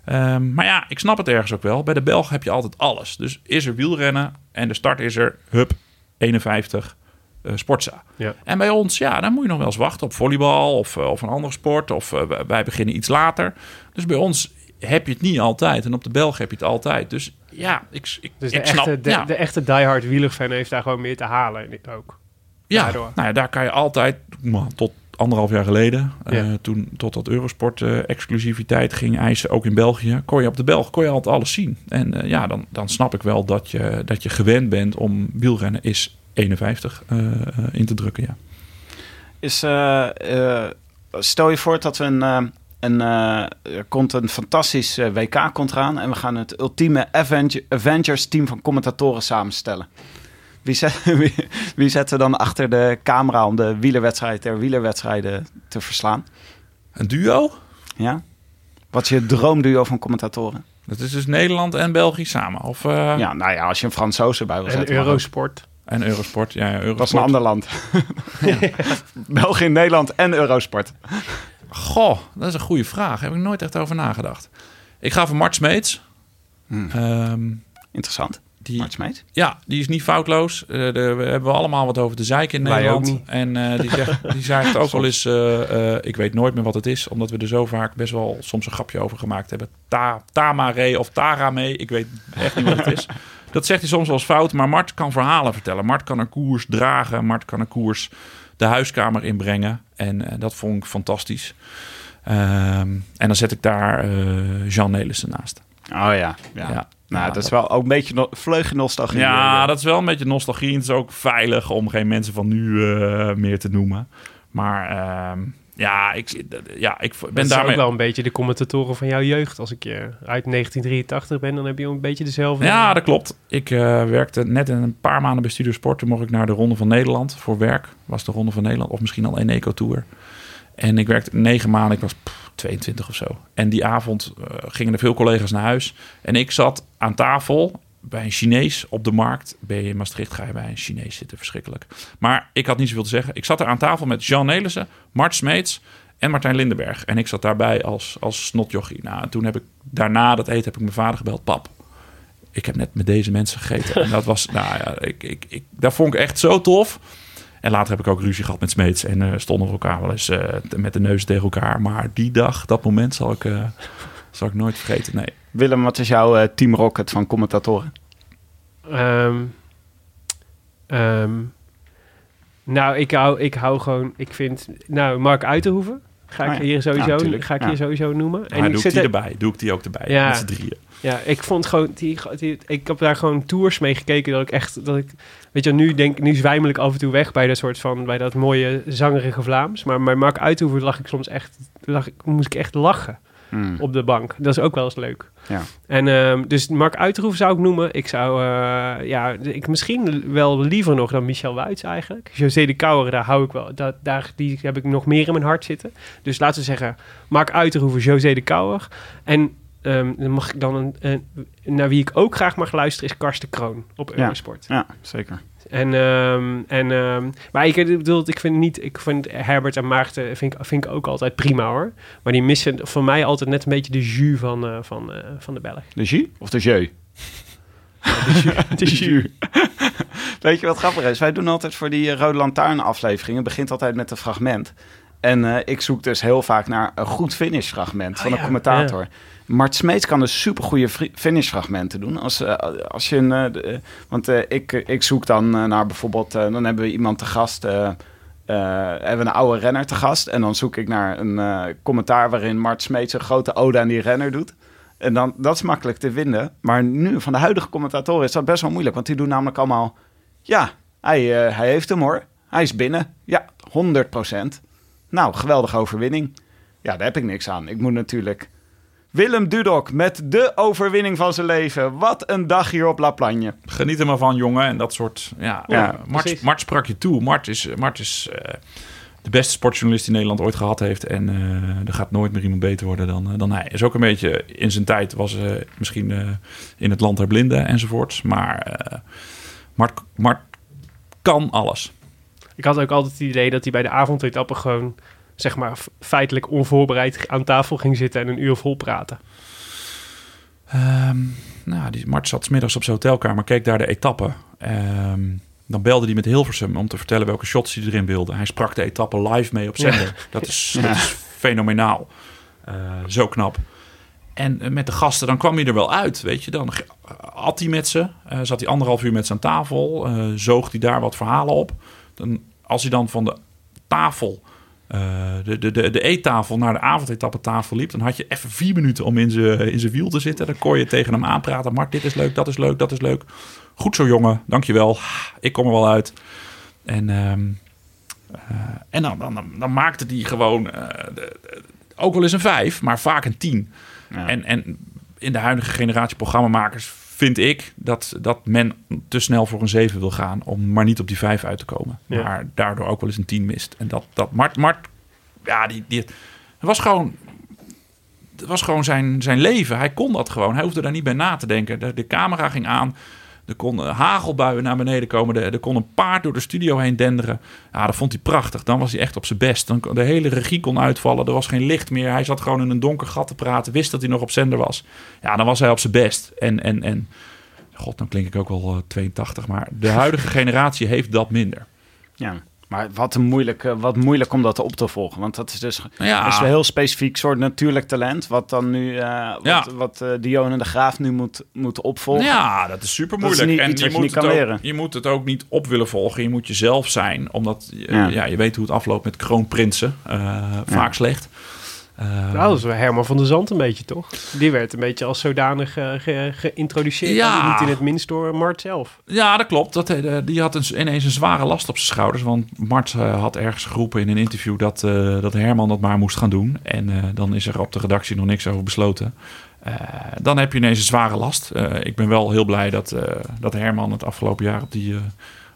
Speaker 4: Ehm, maar ja, ik snap het ergens ook wel. Bij de Belg heb je altijd alles. Dus is er wielrennen en de start is er, hup, 51 eh Sportza.
Speaker 1: Ja.
Speaker 4: En bij ons, ja, dan moet je nog wel eens wachten op volleybal of, eh, of een andere sport. Of eh, wij beginnen iets later. Dus bij ons heb je het niet altijd. En op de Belg heb je het altijd. Dus ja, ik, ik,
Speaker 1: Dus de
Speaker 4: ik snap...
Speaker 1: echte, de,
Speaker 4: ja,
Speaker 1: de echte diehard wielerfan heeft daar gewoon meer te halen in dit ook.
Speaker 4: ja,
Speaker 1: daardoor.
Speaker 4: nou ja, daar kan je altijd, maar tot anderhalf jaar geleden, eh,
Speaker 1: Ja.
Speaker 4: toen tot dat Eurosport eh, exclusiviteit ging eisen, ook in België, kon je op de Belg kon je altijd alles zien. En eh, ja, dan, dan snap ik wel dat je, dat je gewend bent om wielrennen is 51 eh, eh, in te drukken, ja.
Speaker 3: Is, stel je voor dat we een, een, eh, er komt een fantastisch WK komt eraan en we gaan het ultieme Avenger, Avengers team van commentatoren samenstellen. Wie, zet, *laughs* wie, wie zetten we dan achter de camera om de wielerwedstrijd der wielerwedstrijden te verslaan?
Speaker 4: Een duo?
Speaker 3: Ja? Wat is je droomduo van commentatoren?
Speaker 4: Dat is dus Nederland en België samen. Of, eh,
Speaker 3: Ja, nou ja, als je een Fransoos erbij wil
Speaker 1: En
Speaker 3: zetten.
Speaker 1: Eurosport.
Speaker 4: En Eurosport. Ja, ja, Eurosport.
Speaker 3: Dat is een ander land. *laughs* België, Nederland en Eurosport.
Speaker 4: Goh, dat is een goede vraag. Daar heb ik nooit echt over nagedacht. Ik ga voor Mart Smeets.
Speaker 3: Hmm.
Speaker 4: Ehm,
Speaker 3: Interessant.
Speaker 4: Die, ja, die is niet foutloos. Eh, de- we hebben allemaal wat over de zeik in
Speaker 1: Wij
Speaker 4: Nederland. En eh, die, zegt, *laughs* die zegt ook wel eens... eh, ik weet nooit meer wat het is. Omdat we er zo vaak best wel soms een grapje over gemaakt hebben. Ta, Tamare of Tarame. Ik weet echt niet wat het is. *laughs* Dat zegt hij soms wel eens fout. Maar Mart kan verhalen vertellen. Mart kan een koers dragen. Mart kan een koers de huiskamer inbrengen. En dat vond ik fantastisch. Ehm, en dan zet ik daar Jean Nelissen naast.
Speaker 3: Oh ja. ja.
Speaker 4: Ja.
Speaker 3: Nou,
Speaker 4: Ja,
Speaker 3: dat is wel ook een beetje no vleugje nostalgie.
Speaker 4: Ja,
Speaker 3: Eh,
Speaker 4: dat is wel een beetje nostalgie. En het is ook veilig om geen mensen van nu eh, meer te noemen. Maar ehm, ja, ik, ja, ik
Speaker 1: Ben
Speaker 4: daarmee...
Speaker 1: ook wel een beetje de commentatoren van jouw jeugd. Als ik je uit 1983 ben, dan heb je ook een beetje dezelfde.
Speaker 4: Ja, dat klopt. Ik eh, werkte net een paar maanden bij Studio Sport. Toen mocht ik naar de Ronde van Nederland voor werk. Was de Ronde van Nederland of misschien al een Eco-tour. En ik werkte negen maanden. Ik was pff, 22 of zo. En die avond eh, gingen er veel collega's naar huis. En ik zat aan tafel bij een Chinees op de markt. Ben je in Maastricht, ga je bij een Chinees zitten. Verschrikkelijk. Maar ik had niet zoveel te zeggen. Ik zat er aan tafel met Jean Nelissen, Mart Smeets en Martijn Lindenberg. En ik zat daarbij als, als snotjochie. Nou, en toen heb ik daarna dat eten heb ik mijn vader gebeld. Pap, ik heb net met deze mensen gegeten. En dat was, nou ja, ik, ik, ik, dat vond ik echt zo tof. En later heb ik ook ruzie gehad met Smeets. En eh, stonden we elkaar wel eens eh, met de neus tegen elkaar. Maar die dag, dat moment zal ik, eh, zal ik nooit vergeten. Nee.
Speaker 3: Willem, wat is jouw eh, Team Rocket van commentatoren?
Speaker 1: Ehm, ehm, nou, ik hou, ik hou gewoon... Ik vind... Nou, Mark Uiterhoeven ga ik
Speaker 3: Oh ja.
Speaker 1: hier sowieso,
Speaker 3: Ja, tuurlijk.
Speaker 1: ga ik
Speaker 3: Ja.
Speaker 1: hier sowieso noemen.
Speaker 4: En doe ik
Speaker 1: zit
Speaker 4: die
Speaker 1: er-
Speaker 4: erbij. Doe ik die ook erbij.
Speaker 1: Ja.
Speaker 4: Met z'n drieën.
Speaker 1: Ja, ik vond gewoon... Die, die, ik heb daar gewoon tours mee gekeken dat ik echt... Dat ik, weet je, nu, denk, nu zwijmel ik af en toe weg bij dat soort van... Bij dat mooie zangerige Vlaams. Maar bij Mark Uiterhoeven lag ik soms echt... Lag, ik- moest ik echt lachen
Speaker 3: Hmm.
Speaker 1: op de bank. Dat is ook wel eens leuk.
Speaker 3: Ja.
Speaker 1: En ehm, dus Mark Uiterhoef zou ik noemen. Ik zou, eh, ja, ik misschien wel liever nog dan Michel Wuits eigenlijk. José de Kouwer, daar hou ik wel, dat, daar, die heb ik nog meer in mijn hart zitten. Dus laten we zeggen, Mark Uiterhoeven, José de Kouwer. En ehm, dan mag ik dan een, een- naar wie ik ook graag mag luisteren is Karsten Kroon op
Speaker 3: Ja.
Speaker 1: Eurosport.
Speaker 3: Ja, zeker.
Speaker 1: En, ehm, en, ehm, maar ik bedoel, ik vind niet, ik vind Herbert en Maarten vind ik, vind ik ook altijd prima hoor. Maar die missen voor mij altijd net een beetje de jus van, eh, van, eh, van de Belg.
Speaker 3: De jus of de jeu?
Speaker 1: De jus. *laughs*
Speaker 3: Weet je wat grappig is? Wij doen altijd voor die eh, Rode Lantaarn afleveringen. Het begint altijd met een fragment. En eh, ik zoek dus heel vaak naar een goed finish fragment van
Speaker 1: Oh,
Speaker 3: een
Speaker 1: ja.
Speaker 3: commentator. Mart Smeets kan dus supergoeie fri- finish fragmenten doen. Als, eh, als je een, eh, eh, want ik, ik zoek dan naar bijvoorbeeld, dan hebben we iemand te gast, hebben we een oude renner te gast. En dan zoek ik naar een commentaar waarin Mart Smeets een grote ode aan die renner doet. En dan, dat is makkelijk te vinden. Maar nu, van de huidige commentatoren, is dat best wel moeilijk. Want die doen namelijk allemaal... Ja, hij, hij heeft hem hoor. Hij is binnen. Ja, 100% Nou, geweldige overwinning. Ja, daar heb ik niks aan. Ik moet natuurlijk... Willem Dudok met de overwinning van zijn leven. Wat een dag hier op La Plagne.
Speaker 4: Geniet er maar van, jongen. En dat soort... Ja,
Speaker 3: Ja,
Speaker 4: eh, Mart. Mart sprak je toe. Mart is, Mart is eh, de beste sportjournalist die Nederland ooit gehad heeft. En eh, er gaat nooit meer iemand beter worden dan, eh, dan hij. Is ook een beetje... In zijn tijd was eh, misschien eh, in het land der blinden enzovoorts. Maar eh, Mart, Mart kan alles.
Speaker 1: Ik had ook altijd het idee dat hij bij de avondetappe gewoon, zeg maar, feitelijk onvoorbereid aan tafel ging zitten en een uur vol praten.
Speaker 4: Ehm, nou, die Mart zat 's middags op zijn hotelkamer, keek daar de etappe. Ehm, dan belde hij met Hilversum om te vertellen welke shots hij erin wilde. Hij sprak de etappe live mee op zender. Dat, is, dat is fenomenaal. Eh, zo knap. En eh, met de gasten, dan kwam hij er wel uit, weet je. Dan at hij met ze, eh, zat hij anderhalf uur met ze aan tafel, eh zoog hij daar wat verhalen op. Dan, als hij dan van de tafel de, de, de, de eettafel naar de avondetappetafel liep... dan had je even vier minuten om in zijn in zijn wiel te zitten. Dan kon je tegen hem aanpraten. Mart, dit is leuk, dat is leuk, dat is leuk. Goed zo, jongen. Dankjewel. Ik kom er wel uit. En, ehm, eh, en dan, dan, dan, dan maakte hij gewoon eh, de- de- ook wel eens een vijf, maar vaak een tien.
Speaker 3: Ja.
Speaker 4: En, en in de huidige generatie programmamakers vind ik dat, dat men te snel voor een 7 wil gaan om maar niet op die 5 uit te komen.
Speaker 1: Ja.
Speaker 4: Maar daardoor ook wel eens een 10 mist. En dat, dat Mart, Mart ja, die, die, het was gewoon, het was gewoon zijn, zijn leven. Hij kon dat gewoon. Hij hoefde daar niet bij na te denken. De, de camera ging aan. Er kon eh, hagelbuien naar beneden komen. Er, kon een paard door de studio heen denderen. Ja, dat vond hij prachtig. Dan was hij echt op zijn best. Dan, de hele regie kon uitvallen. Er was geen licht meer. Hij zat gewoon in een donker gat te praten. Wist dat hij nog op zender was. Ja, dan was hij op zijn best. En, en, en god, dan klink ik ook wel eh, 82. Maar de huidige *laughs* generatie heeft dat minder.
Speaker 3: Ja, maar wat, een moeilijk, eh, wat moeilijk om dat op te volgen. Want dat is dus
Speaker 4: ja,
Speaker 3: dat is een heel specifiek soort natuurlijk talent. Wat dan nu, eh, wat,
Speaker 4: Ja.
Speaker 3: wat eh, Dionne de Graaf nu moet, moet opvolgen.
Speaker 4: Ja, dat is super
Speaker 3: is
Speaker 4: moeilijk.
Speaker 3: niet
Speaker 4: en je
Speaker 3: je
Speaker 4: moet,
Speaker 3: niet
Speaker 4: het ook,
Speaker 3: leren.
Speaker 4: je moet het ook niet op willen volgen. Je moet jezelf zijn. Omdat je,
Speaker 3: Ja.
Speaker 4: ja. je weet hoe het afloopt met kroonprinsen. Eh, vaak slecht. Eh,
Speaker 1: Nou, dat is wel Herman van der Zand een beetje, toch? Die werd een beetje als zodanig eh, ge- geïntroduceerd.
Speaker 4: Ja.
Speaker 1: Niet in het minst door Mart zelf.
Speaker 4: Ja, dat klopt. Dat, eh, die had een, ineens een zware last op zijn schouders. Want Mart eh, had ergens geroepen in een interview dat, dat Herman dat maar moest gaan doen. En dan is er op de redactie nog niks over besloten. Dan heb je ineens een zware last. Ik ben wel heel blij dat, dat Herman het afgelopen jaar op die,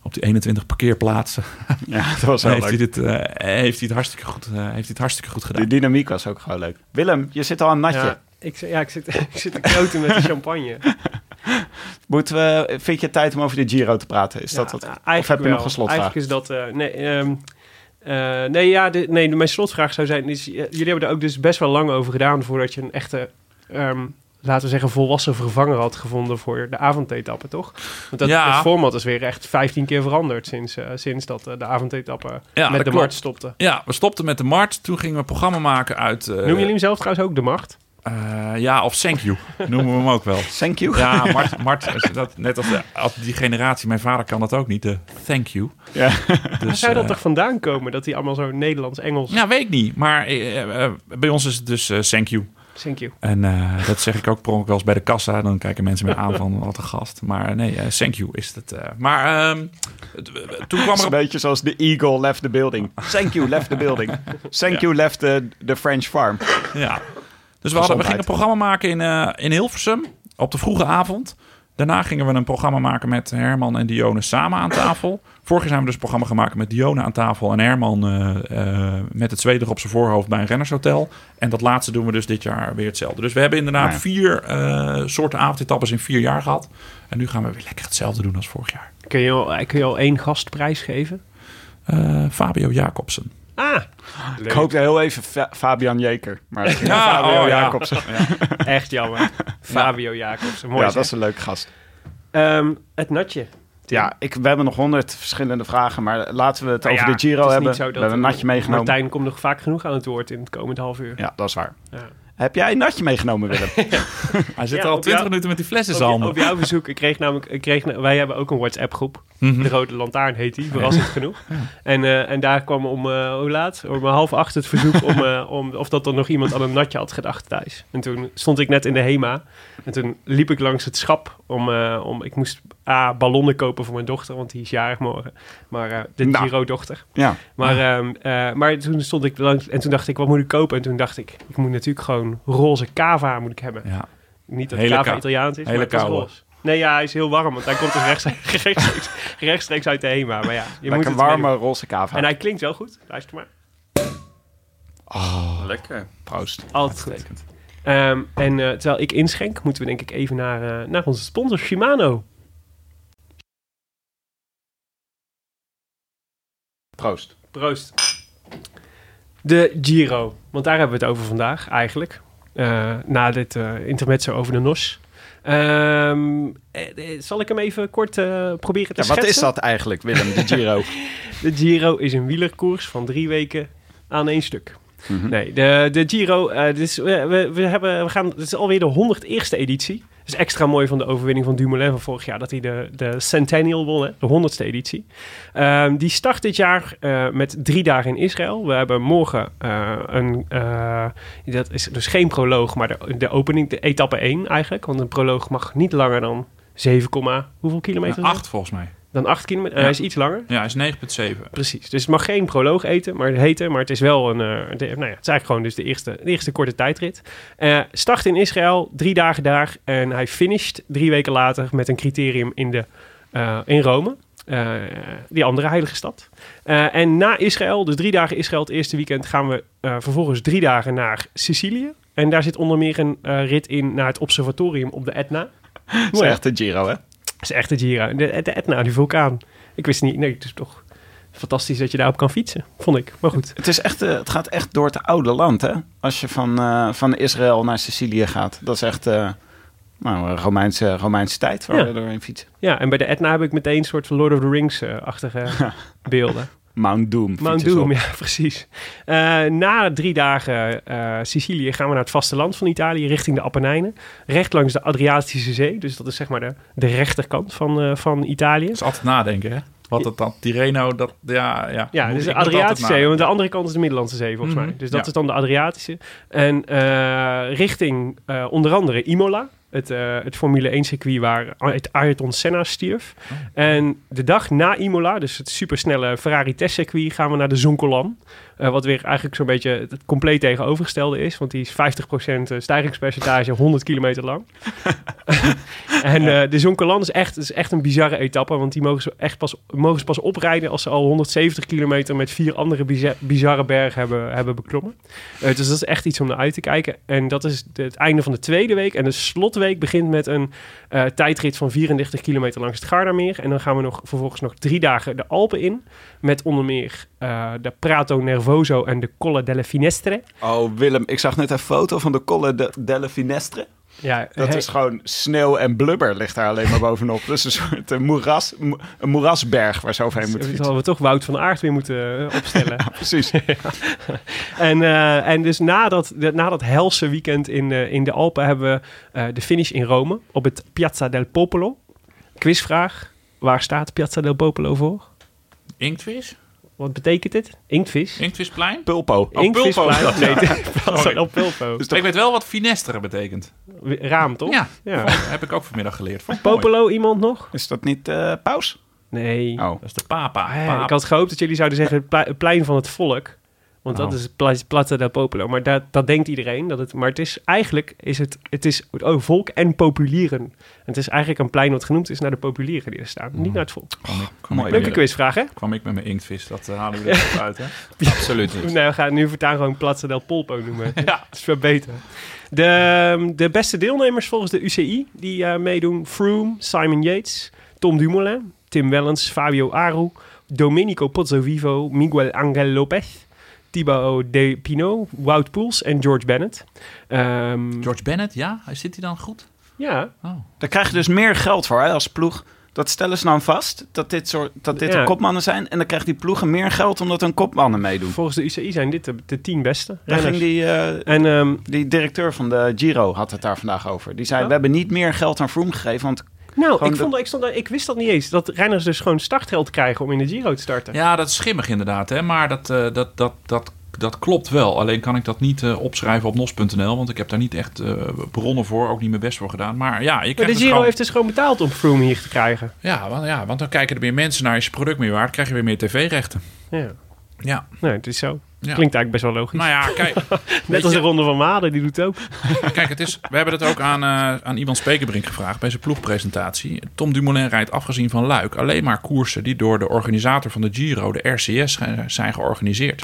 Speaker 4: op die 21 parkeerplaatsen... *laughs*
Speaker 3: Ja, dat was heel
Speaker 4: heeft, hij
Speaker 3: leuk.
Speaker 4: dit, eh, heeft hij het hartstikke goed, eh, heeft hij het hartstikke goed gedaan.
Speaker 3: De dynamiek was ook gewoon leuk. Willem, je zit al aan natje.
Speaker 1: Ja, ik, zit- ja, ik zit, *laughs* ik zit te kloten met de champagne. *laughs*
Speaker 3: Moeten we, vind je het tijd om over de Giro te praten? Is dat wat,
Speaker 1: nou,
Speaker 3: of
Speaker 1: eigenlijk
Speaker 3: heb je nog een slotvraag?
Speaker 1: Eigenlijk is dat... eh, nee, ehm, eh, nee, ja, de, nee, mijn slotvraag zou zijn... Is, jullie hebben er ook dus best wel lang over gedaan... voordat je een echte, ehm, laten we zeggen, volwassen vervanger had gevonden... voor de avondetappe, toch? Want dat,
Speaker 4: Ja.
Speaker 1: het format is weer echt 15 keer veranderd... sinds, eh, sinds dat eh, de avondetappe
Speaker 4: Ja,
Speaker 1: met de. Mart stopte.
Speaker 4: Ja, we stopten met de Mart. Toen gingen we een programma maken uit... eh,
Speaker 1: Noemen jullie hem zelf trouwens ook de
Speaker 4: eh, ja, of Thank You noemen we hem ook wel.
Speaker 3: Thank you.
Speaker 4: Ja, *laughs* Mart, Mart dat, net als, de, als die generatie, mijn vader kan dat ook niet, de thank you.
Speaker 3: Ja.
Speaker 1: Waar
Speaker 4: Dus,
Speaker 1: zou dat toch vandaan komen? Dat hij allemaal zo Nederlands-Engels...
Speaker 4: ja, weet ik niet. Maar bij ons is het dus eh, thank you.
Speaker 1: Thank you.
Speaker 4: En eh, *laughs* dat zeg ik ook per ongeluk wel eens bij de kassa. Dan kijken mensen me aan van wat een gast. Maar nee, eh, thank you is het. eh. maar ehm, het- toen kwam
Speaker 3: Het is
Speaker 4: er
Speaker 3: een beetje zoals de eagle left the building. Thank you, left the building. Thank you, left the, the French farm.
Speaker 4: Ja. Dus we, hadden, we gingen een programma maken in, eh, in Hilversum op de vroege avond. Daarna gingen we een programma maken met Herman en Dione samen aan tafel. Vorig jaar zijn we dus een programma gemaakt met Dione aan tafel en Herman eh, eh, met het zweetig op zijn voorhoofd bij een rennershotel. En dat laatste doen we dus dit jaar weer hetzelfde. Dus we hebben inderdaad
Speaker 3: ja.
Speaker 4: vier eh, soorten avondetappes in vier jaar gehad. En nu gaan we weer lekker hetzelfde doen als vorig jaar.
Speaker 1: Kun je al, kun je al één gastprijs geven?
Speaker 4: Fabio Jacobsen.
Speaker 1: Ah,
Speaker 3: Ik hoopte heel even Fa- Fabian Jeker. Maar *laughs* *laughs*
Speaker 4: Ja,
Speaker 3: naar Fabio
Speaker 4: oh, ja.
Speaker 3: Jacobsen. *laughs*
Speaker 1: echt jammer. Fabio Jacobs, mooi
Speaker 3: Ja,
Speaker 1: zeg.
Speaker 3: dat is een leuke gast.
Speaker 1: Ehm, het natje.
Speaker 3: Ja, ik, we hebben nog honderd verschillende vragen, maar laten we het
Speaker 1: Nou
Speaker 3: over
Speaker 1: ja,
Speaker 3: de Giro
Speaker 1: het
Speaker 3: hebben. We hebben een natje meegenomen.
Speaker 1: Martijn komt nog vaak genoeg aan het woord in het komend half uur.
Speaker 3: Ja, dat is waar.
Speaker 1: Ja.
Speaker 3: Heb jij een natje meegenomen, Willem?
Speaker 4: Hij zit
Speaker 1: Ja,
Speaker 4: al
Speaker 1: op
Speaker 4: 20
Speaker 1: jou-
Speaker 4: minuten met die fles in
Speaker 1: Op, op jouw verzoek, ik kreeg namelijk, ik kreeg, wij hebben ook een WhatsApp
Speaker 4: Mhm.
Speaker 1: De Rode Lantaarn heet die, verrassend genoeg. En, eh, en daar kwam om, eh, hoe laat? Om half acht het verzoek om, *laughs* eh, om of dat er nog iemand aan een natje had gedacht thuis. En toen stond ik net in de HEMA. En toen liep ik langs het schap om, eh, om ik moest A, ballonnen kopen voor mijn dochter, want die is jarig morgen. Maar eh, de
Speaker 3: Nou.
Speaker 1: Giro-dochter.
Speaker 3: Ja.
Speaker 1: Maar, ehm, eh, maar toen stond ik langs en toen dacht ik, wat moet ik kopen? En toen dacht ik, ik moet natuurlijk gewoon roze cava moet ik hebben.
Speaker 4: Ja.
Speaker 1: Niet dat
Speaker 4: Hele
Speaker 1: cava Italiaans is,
Speaker 4: hele
Speaker 1: maar het is roze. Nee, ja, hij is heel warm, want hij komt dus rechts, *laughs* rechtstreeks, rechtstreeks uit de HEMA. Maar ja, je moet het
Speaker 3: warme roze kava.
Speaker 1: En hij klinkt wel goed, luister maar.
Speaker 4: Lekker.
Speaker 3: Proost.
Speaker 1: Altijd goed. Ehm, en eh, terwijl ik inschenk, moeten we denk ik even naar, eh, naar onze sponsor Shimano.
Speaker 3: Proost.
Speaker 1: Proost. De Giro, want daar hebben we het over vandaag eigenlijk. Eh, na dit eh intermezzo over de NOS. Eh, zal ik hem even kort eh, proberen te
Speaker 3: Ja, wat is dat eigenlijk, Willem, de Giro? *laughs*
Speaker 1: De Giro is een wielerkoers van drie weken aan één stuk.
Speaker 3: Mhm.
Speaker 1: Nee, de, de Giro, dit is, we, we, we hebben, we gaan, het is alweer de 101ste editie. Is extra mooi van de overwinning van Dumoulin van vorig jaar... dat hij de, de Centennial won, hè, de 100ste editie. Ehm, die start dit jaar eh, met drie dagen in Israël. We hebben morgen eh, een... eh, dat is dus geen proloog, maar de, de opening, de etappe 1 eigenlijk. Want een proloog mag niet langer dan 7, komma- hoeveel kilometer?
Speaker 4: Acht volgens mij.
Speaker 1: Dan 8 kilometer.
Speaker 4: Ja.
Speaker 1: Hij is iets langer.
Speaker 4: Ja, hij is 9,7.
Speaker 1: Precies. Dus het mag geen proloog eten, maar, heten, maar het is wel een. eh, de- nou ja, het is eigenlijk gewoon dus de eerste, de eerste korte tijdrit. Eh start in Israël, drie dagen daar. En hij finisht drie weken later met een criterium in, de, eh, in Rome. Eh, die andere heilige stad. Eh, en na Israël, dus drie dagen Israël het eerste weekend, gaan we eh, vervolgens drie dagen naar Sicilië. En daar zit onder meer een eh, rit in naar het observatorium op de Etna. *laughs*
Speaker 3: Dat is echt de Giro, hè?
Speaker 1: Dat is echt de Gira. De, de Etna, die vulkaan. Ik wist niet. Nee, het is toch fantastisch dat je daarop kan fietsen, vond ik. Maar goed.
Speaker 3: Het, is echt, eh, het gaat echt door het oude land, hè? Als je van, eh, van Israël naar Sicilië gaat. Dat is echt eh, nou, Romeinse, Romeinse tijd waar
Speaker 1: Ja.
Speaker 3: we doorheen fietsen.
Speaker 1: Ja, en bij de Etna heb ik meteen een soort van Lord of the Rings-achtige *laughs* beelden.
Speaker 3: Mount Doom.
Speaker 1: Mount Doom,
Speaker 3: op. *laughs*
Speaker 1: ja, precies. Eh, na drie dagen eh, Sicilië gaan we naar het vasteland van Italië, richting de Appenijnen. Recht langs de Adriatische Zee. Dus dat is zeg maar de, de rechterkant van, eh, van Italië.
Speaker 4: Dat is altijd nadenken, hè? Wat het dan, Tirreno, dat, ja, ja.
Speaker 1: Ja, dus de Adriatische Zee, want de andere kant is de Middellandse Zee volgens
Speaker 4: Mhm,
Speaker 1: mij. Dus dat
Speaker 4: ja.
Speaker 1: is dan de Adriatische. En eh, richting eh, onder andere Imola, het, eh, het Formule 1 circuit waar het Ayrton Senna stierf.
Speaker 4: Oh.
Speaker 1: En de dag na Imola, dus het supersnelle Ferrari testcircuit, gaan we naar de Zoncolan. Eh, wat weer eigenlijk zo'n beetje het compleet tegenovergestelde is. Want die is 50% stijgingspercentage, 100 kilometer lang. *laughs* en eh, de Zoncolan is echt, is echt een bizarre etappe. Want die mogen ze, echt pas, mogen ze pas oprijden als ze al 170 kilometer met vier andere biza- bizarre bergen hebben, hebben beklommen. Eh, dus dat is echt iets om naar uit te kijken. En dat is de- het einde van de tweede week. En de slotweek begint met een eh, tijdrit van 34 kilometer langs het Gardameer. En dan gaan we nog, vervolgens nog drie dagen de Alpen in. Met onder meer eh, de Prato Nervoso en de Colle delle Finestre.
Speaker 3: Oh, Willem, ik zag net een foto van de Colle de, delle Finestre.
Speaker 1: Ja,
Speaker 3: Dat
Speaker 1: he-
Speaker 3: is gewoon sneeuw en blubber ligt daar alleen maar bovenop. Dus een soort een, moeras, mo- een moerasberg waar ze overheen moet
Speaker 1: Dan
Speaker 3: fietsen.
Speaker 1: hadden we toch Wout van Aert weer moeten eh, opstellen. *laughs*
Speaker 3: Precies. *laughs*
Speaker 1: En, eh, en dus na dat, na dat helse weekend in, eh, in de Alpen hebben we eh, de finish in Rome op het Piazza del Popolo. Quizvraag. Waar staat Piazza del Popolo voor?
Speaker 4: Inktvis?
Speaker 1: Wat betekent dit? Inktvis?
Speaker 4: Inktvisplein?
Speaker 3: Pulpo.
Speaker 4: Oh,
Speaker 1: Inktvisplein? *laughs* *laughs*
Speaker 4: Pulpo.
Speaker 1: Nee, Piazza
Speaker 4: Sorry.
Speaker 1: del Popolo.
Speaker 4: Ik weet wel wat finestere betekent.
Speaker 1: Raam, toch?
Speaker 4: Ja,
Speaker 1: Ja.
Speaker 4: dat heb ik ook vanmiddag geleerd. Vond ik mooi.
Speaker 1: Popolo, iemand nog?
Speaker 3: Is dat niet eh paus?
Speaker 1: Nee.
Speaker 3: Oh.
Speaker 4: Dat is de papa.
Speaker 1: Ja,
Speaker 4: Papa.
Speaker 1: ik had gehoopt dat jullie zouden zeggen het plein van het volk. Want dat
Speaker 4: Oh.
Speaker 1: is Pla- Plaza del Popolo. Maar dat, dat denkt iedereen. Dat het, maar het is eigenlijk is het, het is oh, volk en populieren. En het is eigenlijk een plein wat genoemd is naar de populieren die er staan. Niet naar het volk.
Speaker 4: Ik
Speaker 1: Leuke quizvraag, hè?
Speaker 4: kwam ik met mijn inktvis. Dat eh, halen we *laughs* er even uit, hè?
Speaker 5: Absoluut niet.
Speaker 1: Nee, we gaan nu voortaan gewoon Plaza del Polpo noemen. *laughs*
Speaker 4: Ja.
Speaker 1: Dat is veel beter. De, de beste deelnemers volgens de UCI die eh, meedoen. Froome, Simon Yates, Tom Dumoulin, Tim Wellens, Fabio Aru, Domenico Pozzovivo, Miguel Angel Lopez, Thibaut De Pinot, Wout Poels en George Bennett. Ehm,
Speaker 4: George Bennett, ja? Zit hij dan goed?
Speaker 1: ja,
Speaker 4: Oh.
Speaker 3: Daar krijg je dus meer geld voor hè, als ploeg. Dat stellen ze dan vast, dat dit, soort, dat dit
Speaker 1: Ja.
Speaker 3: de kopmannen zijn. En dan krijgt die ploegen meer geld omdat hun kopmannen meedoen.
Speaker 1: volgens de UCI zijn dit de, de tien beste
Speaker 3: Daar ging die, eh,
Speaker 1: En ehm,
Speaker 3: die directeur van de Giro had het daar vandaag over. Die zei,
Speaker 1: Oh.
Speaker 3: we hebben niet meer geld aan Froome gegeven. Want
Speaker 1: nou,
Speaker 3: Gewoon
Speaker 1: ik,
Speaker 3: de-
Speaker 1: vond, ik, stond, ik wist dat niet eens. Dat renners dus gewoon startgeld krijgen om in de Giro te starten.
Speaker 4: Ja, dat is schimmig inderdaad, hè? Maar dat, eh, dat, dat, dat, dat klopt wel. Alleen kan ik dat niet eh, opschrijven op nos.nl, want ik heb daar niet echt eh, bronnen voor, ook niet mijn best voor gedaan. Maar ja, je
Speaker 1: Maar de
Speaker 4: dus
Speaker 1: Giro
Speaker 4: gewoon-
Speaker 1: heeft dus gewoon betaald om Froome hier te krijgen.
Speaker 4: Ja, want, ja, want dan kijken er meer mensen naar. Is je product meer waard, krijg je weer meer tv-rechten.
Speaker 1: Ja,
Speaker 4: Ja,
Speaker 1: nee, het is zo.
Speaker 4: Ja.
Speaker 1: Klinkt eigenlijk best wel logisch.
Speaker 4: nou ja, kijk, *laughs*
Speaker 1: Net als
Speaker 4: je-
Speaker 1: de Ronde van Maden, die doet het ook. *laughs*
Speaker 4: kijk het is, we hebben het ook aan, eh, aan Ivan Spekerbrink gevraagd bij zijn ploegpresentatie. Tom Dumoulin rijdt afgezien van Luik alleen maar koersen die door de organisator van de Giro, de RCS, zijn- georganiseerd.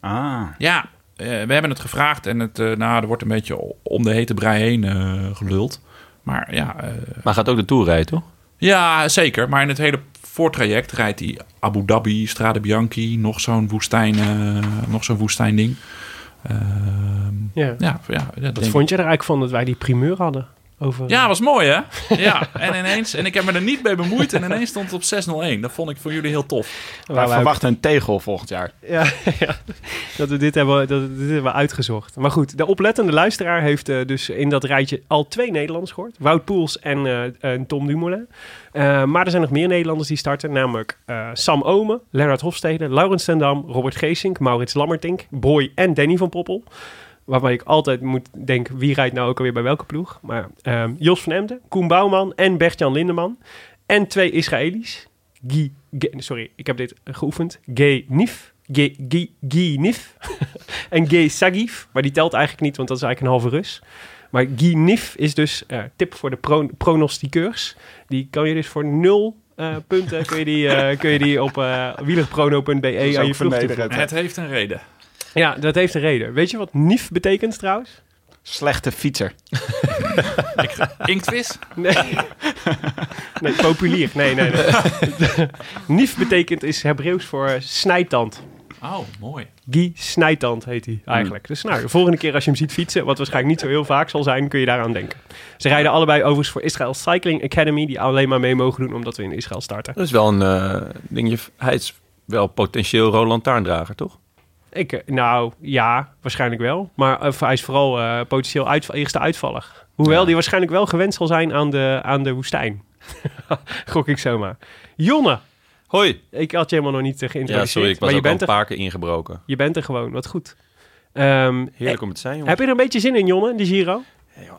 Speaker 3: ah,
Speaker 4: Ja, eh, we hebben het gevraagd en het, eh, nou, er wordt een beetje om de hete brei heen eh, geluld. Maar ja, eh,
Speaker 5: Maar gaat ook de Tour rijden, toch?
Speaker 4: ja, zeker. Maar in het hele voortraject rijdt hij Abu Dhabi, Strade Bianchi, nog zo'n woestijn, eh, nog zo'n woestijnding. Ehm,
Speaker 1: Ja.
Speaker 4: ja, ja, dat
Speaker 1: vond je er eigenlijk van dat wij die primeur hadden? Over,
Speaker 4: ja, was mooi hè? *laughs* Ja, en ineens, en ik heb me er niet mee bemoeid en ineens stond het op 601. Dat vond ik voor jullie heel tof.
Speaker 3: wij
Speaker 1: wij-
Speaker 3: verwachten een tegel volgend jaar.
Speaker 1: Ja, *laughs* ja. dat we dit hebben, dat we dit hebben uitgezocht. Maar goed, de oplettende luisteraar heeft eh, dus in dat rijtje al twee Nederlanders gehoord. Wout Poels en, eh, en Tom Dumoulin. Eh, maar er zijn nog meer Nederlanders die starten. Namelijk eh, Sam Omen, Lennart Hofstede, Laurens Tendam, Robert Geesink, Maurits Lammertink, Boy en Danny van Poppel. Waarbij ik altijd moet denken, wie rijdt nou ook alweer bij welke ploeg? Maar ehm, Jos van Emden, Koen Bouwman en Bert-Jan Lindeman. En twee Israëli's. Guy, sorry, ik heb dit geoefend. Gay Nif. Guy, Guy Nif. *laughs* en Gay Sagif. Maar die telt eigenlijk niet, want dat is eigenlijk een halve Rus. Maar Guy Nif is dus eh, tip voor de pro pronostiqueurs. Die kan je dus voor nul eh, punten kun je die, eh, kun je die op wielerprono.be aan je ploeg.
Speaker 4: Het heeft een reden.
Speaker 1: Ja, dat heeft een reden. Weet je wat Nif betekent trouwens?
Speaker 3: Slechte fietser. *laughs*
Speaker 4: Inktvis?
Speaker 1: Nee. nee, populier. Nee, nee, nee. *laughs* Nif betekent is Hebreeuws voor eh, snijtand.
Speaker 4: Oh, mooi.
Speaker 1: Guy Snijtand heet hij eigenlijk. Dus nou, de volgende keer als je hem ziet fietsen, wat waarschijnlijk niet zo heel vaak zal zijn, kun je daaraan denken. Ze rijden allebei overigens voor Israël Cycling Academy, die alleen maar mee mogen doen omdat we in Israël starten.
Speaker 5: Dat is wel een eh, dingetje. Hij is wel potentieel Roland Taarndrager, toch?
Speaker 1: Ik, eh, nou ja, waarschijnlijk wel. Maar eh, hij is vooral eh, potentieel eerste uitvaller. Hoewel
Speaker 5: Ja.
Speaker 1: die waarschijnlijk wel gewend zal zijn aan de, aan de woestijn. *laughs* Gok ik zomaar. Jonne,
Speaker 5: Hoi.
Speaker 1: ik had je helemaal nog niet eh,
Speaker 5: Ja,
Speaker 1: geïntroduceerd.
Speaker 5: sorry, ik was
Speaker 1: maar je
Speaker 5: ook al
Speaker 1: bent,
Speaker 5: een paar keer ingebroken.
Speaker 1: je bent er gewoon, wat goed. Ehm,
Speaker 5: Heerlijk om het te zijn, jongen.
Speaker 1: heb je er een beetje zin in, Jonne, in de Giro?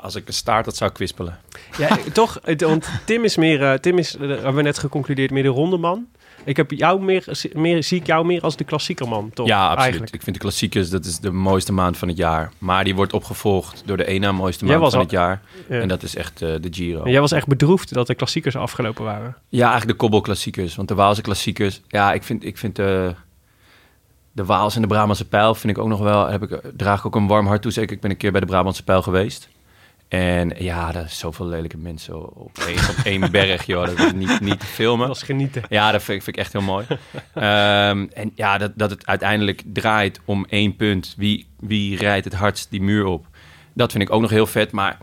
Speaker 5: Als ik een staart had, zou kwispelen.
Speaker 1: Ja, toch, want Tim is meer, Tim is, eh, hebben we net geconcludeerd, meer de rondeman. Ik heb jou meer, meer, zie ik jou meer als de klassiekerman, toch?
Speaker 5: ja, absoluut.
Speaker 1: Eigenlijk.
Speaker 5: Ik vind de klassiekers, dat is de mooiste maand van het jaar. Maar die wordt opgevolgd door de na mooiste maand van
Speaker 1: al-
Speaker 5: het jaar.
Speaker 1: Ja.
Speaker 5: En dat is echt eh, de Giro.
Speaker 1: En jij was echt bedroefd dat de klassiekers afgelopen waren.
Speaker 5: Ja, eigenlijk de kobbelklassiekers. Want de Waalse klassiekers... Ja, ik vind, ik vind de, de Waalse en de Brabantse Pijl... vind ik ook nog wel... Heb ik, draag ik ook een warm hart toe. Zeker, ik ben een keer bij de Brabantse Pijl geweest. En ja, er is zoveel lelijke mensen op één, op één berg, joh. Dat is niet, niet te filmen.
Speaker 1: Dat was genieten.
Speaker 5: Ja, dat vind, ik- vind ik echt heel mooi. *laughs* Ehm, en ja, dat, dat het uiteindelijk draait om één punt. Wie, wie rijdt het hardst die muur op? Dat vind ik ook nog heel vet. Maar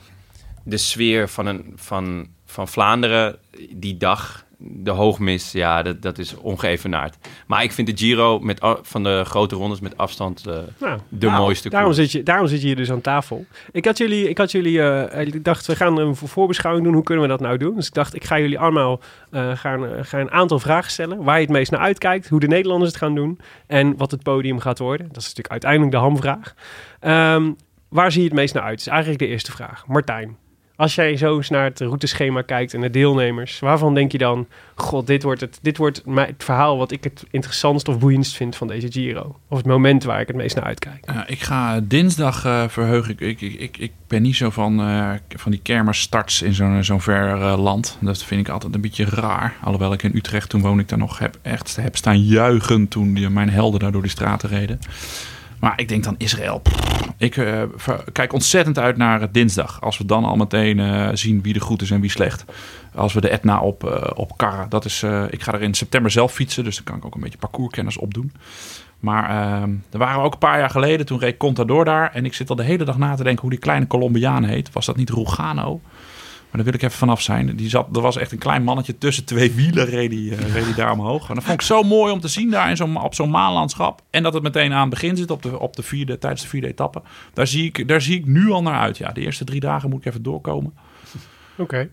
Speaker 5: de sfeer van, een, van, van Vlaanderen die dag, de hoogmis, ja, dat, dat is ongeëvenaard. Maar ik vind de Giro met, van de grote rondes met afstand... eh,
Speaker 1: Nou,
Speaker 5: De
Speaker 1: nou,
Speaker 5: mooiste
Speaker 1: Daarom
Speaker 5: koers.
Speaker 1: zit, je, daarom zit je hier dus aan tafel. Ik had jullie, ik had jullie eh, ik dacht, we gaan een voorbeschouwing doen. Hoe kunnen we dat nou doen? Dus ik dacht, ik ga jullie allemaal eh, gaan, gaan een aantal vragen stellen. Waar je het meest naar uitkijkt. Hoe de Nederlanders het gaan doen. En wat het podium gaat worden. Dat is natuurlijk uiteindelijk de hamvraag. Ehm, waar zie je het meest naar uit? Dat is eigenlijk de eerste vraag. Martijn. Als jij zo eens naar het routeschema kijkt en de deelnemers, waarvan denk je dan, god, dit wordt, het, dit wordt het verhaal wat ik het interessantst of boeiendst vind van deze Giro? Of het moment waar ik het meest naar uitkijk?
Speaker 4: Ik ga dinsdag eh verheug ik, ik, ik, ik, ben niet zo van, eh, van die kermisstarts in zo'n zo'n ver eh, land. Dat vind ik altijd een beetje raar. Alhoewel ik in Utrecht, toen woon ik daar nog, heb, echt heb staan juichen toen mijn helden daar door die straten reden. Maar ik denk dan Israël. ik eh, kijk ontzettend uit naar eh, dinsdag. Als we dan al meteen eh, zien wie er goed is en wie slecht. Als we de Etna op, eh, op karren. Dat is, ik ga er in september zelf fietsen. Dus dan kan ik ook een beetje parcourskennis opdoen. Maar ehm er waren we ook een paar jaar geleden. Toen reed Contador daar. En ik zit al de hele dag na te denken hoe die kleine Colombiaan heet. Was dat niet Rugano? Daar wil ik even vanaf zijn. Die zat, er was echt een klein mannetje tussen twee wielen reed die, eh, reed die daar omhoog. En dat vond ik zo mooi om te zien daar in zo'n, op zo'n maanlandschap. En dat het meteen aan het begin zit op de, op de vierde, tijdens de vierde etappe. Daar zie, ik, daar zie ik nu al naar uit. Ja, de eerste drie dagen moet ik even doorkomen.
Speaker 1: Oké.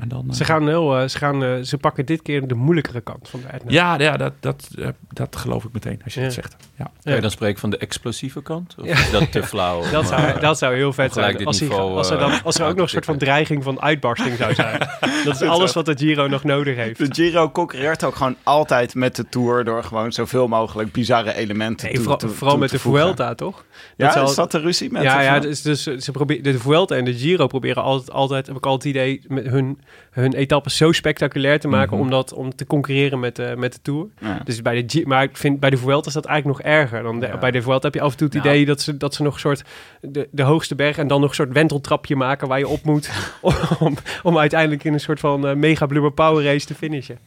Speaker 4: En dan, eh,
Speaker 1: Ze, gaan heel, eh, ze, gaan, eh, ze pakken dit keer de moeilijkere kant van de Etna.
Speaker 4: Ja, ja dat, dat, eh, dat geloof ik meteen als je
Speaker 1: Ja.
Speaker 4: het zegt. Ja.
Speaker 5: Kan je dan spreken van de explosieve kant? Of
Speaker 1: Ja.
Speaker 5: is dat te flauw?
Speaker 1: Dat zou, dat zou heel vet zijn. Als, hij-
Speaker 5: niveau,
Speaker 1: als, er dan,
Speaker 5: eh,
Speaker 1: als er ook nog een soort van dreiging van uitbarsting zou zijn. *laughs* Dat is alles wat de Giro nog nodig heeft.
Speaker 3: De Giro concurreert ook gewoon altijd met de Tour... door gewoon zoveel mogelijk bizarre elementen
Speaker 1: Nee,
Speaker 3: toe,
Speaker 1: vooral,
Speaker 3: toe-
Speaker 1: vooral
Speaker 3: toe
Speaker 1: met de. Vuelta, toch?
Speaker 3: Ja, is dat de ruzie met
Speaker 1: ja, ja
Speaker 3: Vuelta?
Speaker 1: dus, dus ze proberen de Vuelta en de Giro proberen altijd, altijd heb ik altijd het idee, met hun, hun etappes zo spectaculair te maken
Speaker 4: Mhm.
Speaker 1: om, dat, om te concurreren met, de met de Tour.
Speaker 3: Ja.
Speaker 1: Dus bij de G maar ik vind bij de Vuelta is dat eigenlijk nog erger. Dan de-
Speaker 3: Ja.
Speaker 1: Bij de Vuelta heb je af en toe het
Speaker 3: Nou.
Speaker 1: idee dat ze, dat ze nog een soort de, de hoogste berg en dan nog een soort wenteltrapje maken waar je op moet *laughs* om, om uiteindelijk in een soort van eh, mega blubber power race te finishen.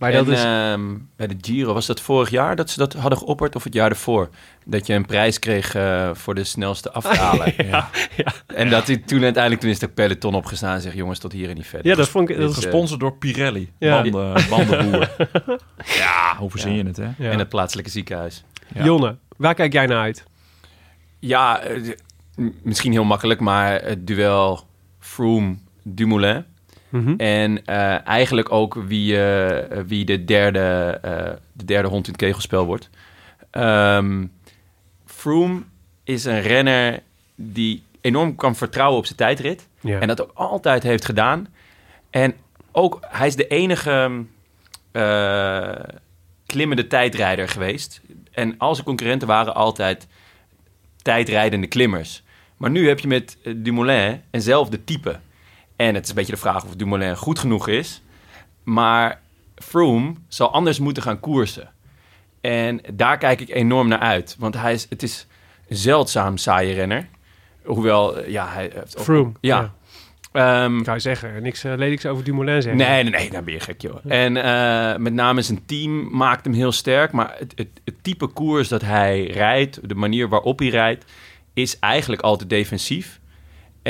Speaker 1: Maar dat
Speaker 5: en,
Speaker 1: is
Speaker 5: ehm, bij de Giro, was dat vorig jaar dat ze dat hadden geopperd of het jaar ervoor? Dat je een prijs kreeg eh, voor de snelste *laughs* afdalen.
Speaker 1: ja, ja.
Speaker 5: En dat hij toen uiteindelijk, toen is de peloton opgestaan en zegt, jongens, tot hier en niet verder.
Speaker 1: ja, dat vond ik dat
Speaker 5: Dit,
Speaker 1: is,
Speaker 5: eh,
Speaker 4: Gesponsord door Pirelli.
Speaker 1: Ja.
Speaker 4: Banden, bandenboer. *laughs* ja, hoe verzin je het, hè?
Speaker 1: ja.
Speaker 5: En het plaatselijke ziekenhuis.
Speaker 4: Ja.
Speaker 1: Jonne, waar kijk jij naar uit?
Speaker 5: Ja, eh, misschien heel makkelijk, maar het duel
Speaker 1: Mhm.
Speaker 5: En eh, eigenlijk ook wie, eh, wie de, derde, eh, de derde hond in het kegelspel wordt. Ehm Froome is een renner die enorm kan vertrouwen op zijn tijdrit.
Speaker 1: Ja.
Speaker 5: En dat ook altijd heeft gedaan. En ook, hij is de enige klimmende tijdrijder geweest. En al zijn concurrenten waren altijd tijdrijdende klimmers. Maar nu heb je met Dumoulin eenzelfde type. En het is een beetje de vraag of Dumoulin goed genoeg is. Maar Froome zal anders moeten gaan koersen. En daar kijk ik enorm naar uit. Want hij is, het is een zeldzaam saaie renner. Hoewel, eh, ja, hij
Speaker 1: Froome.
Speaker 5: Ja. Ehm,
Speaker 1: Ik zou zeggen, niks uh, lelijks over Dumoulin zeggen.
Speaker 5: Nee, nee, nee, dan ben je gek, joh. En eh, met name zijn team maakt hem heel sterk. Maar het, het, het type koers dat hij rijdt, de manier waarop hij rijdt, is eigenlijk altijd defensief.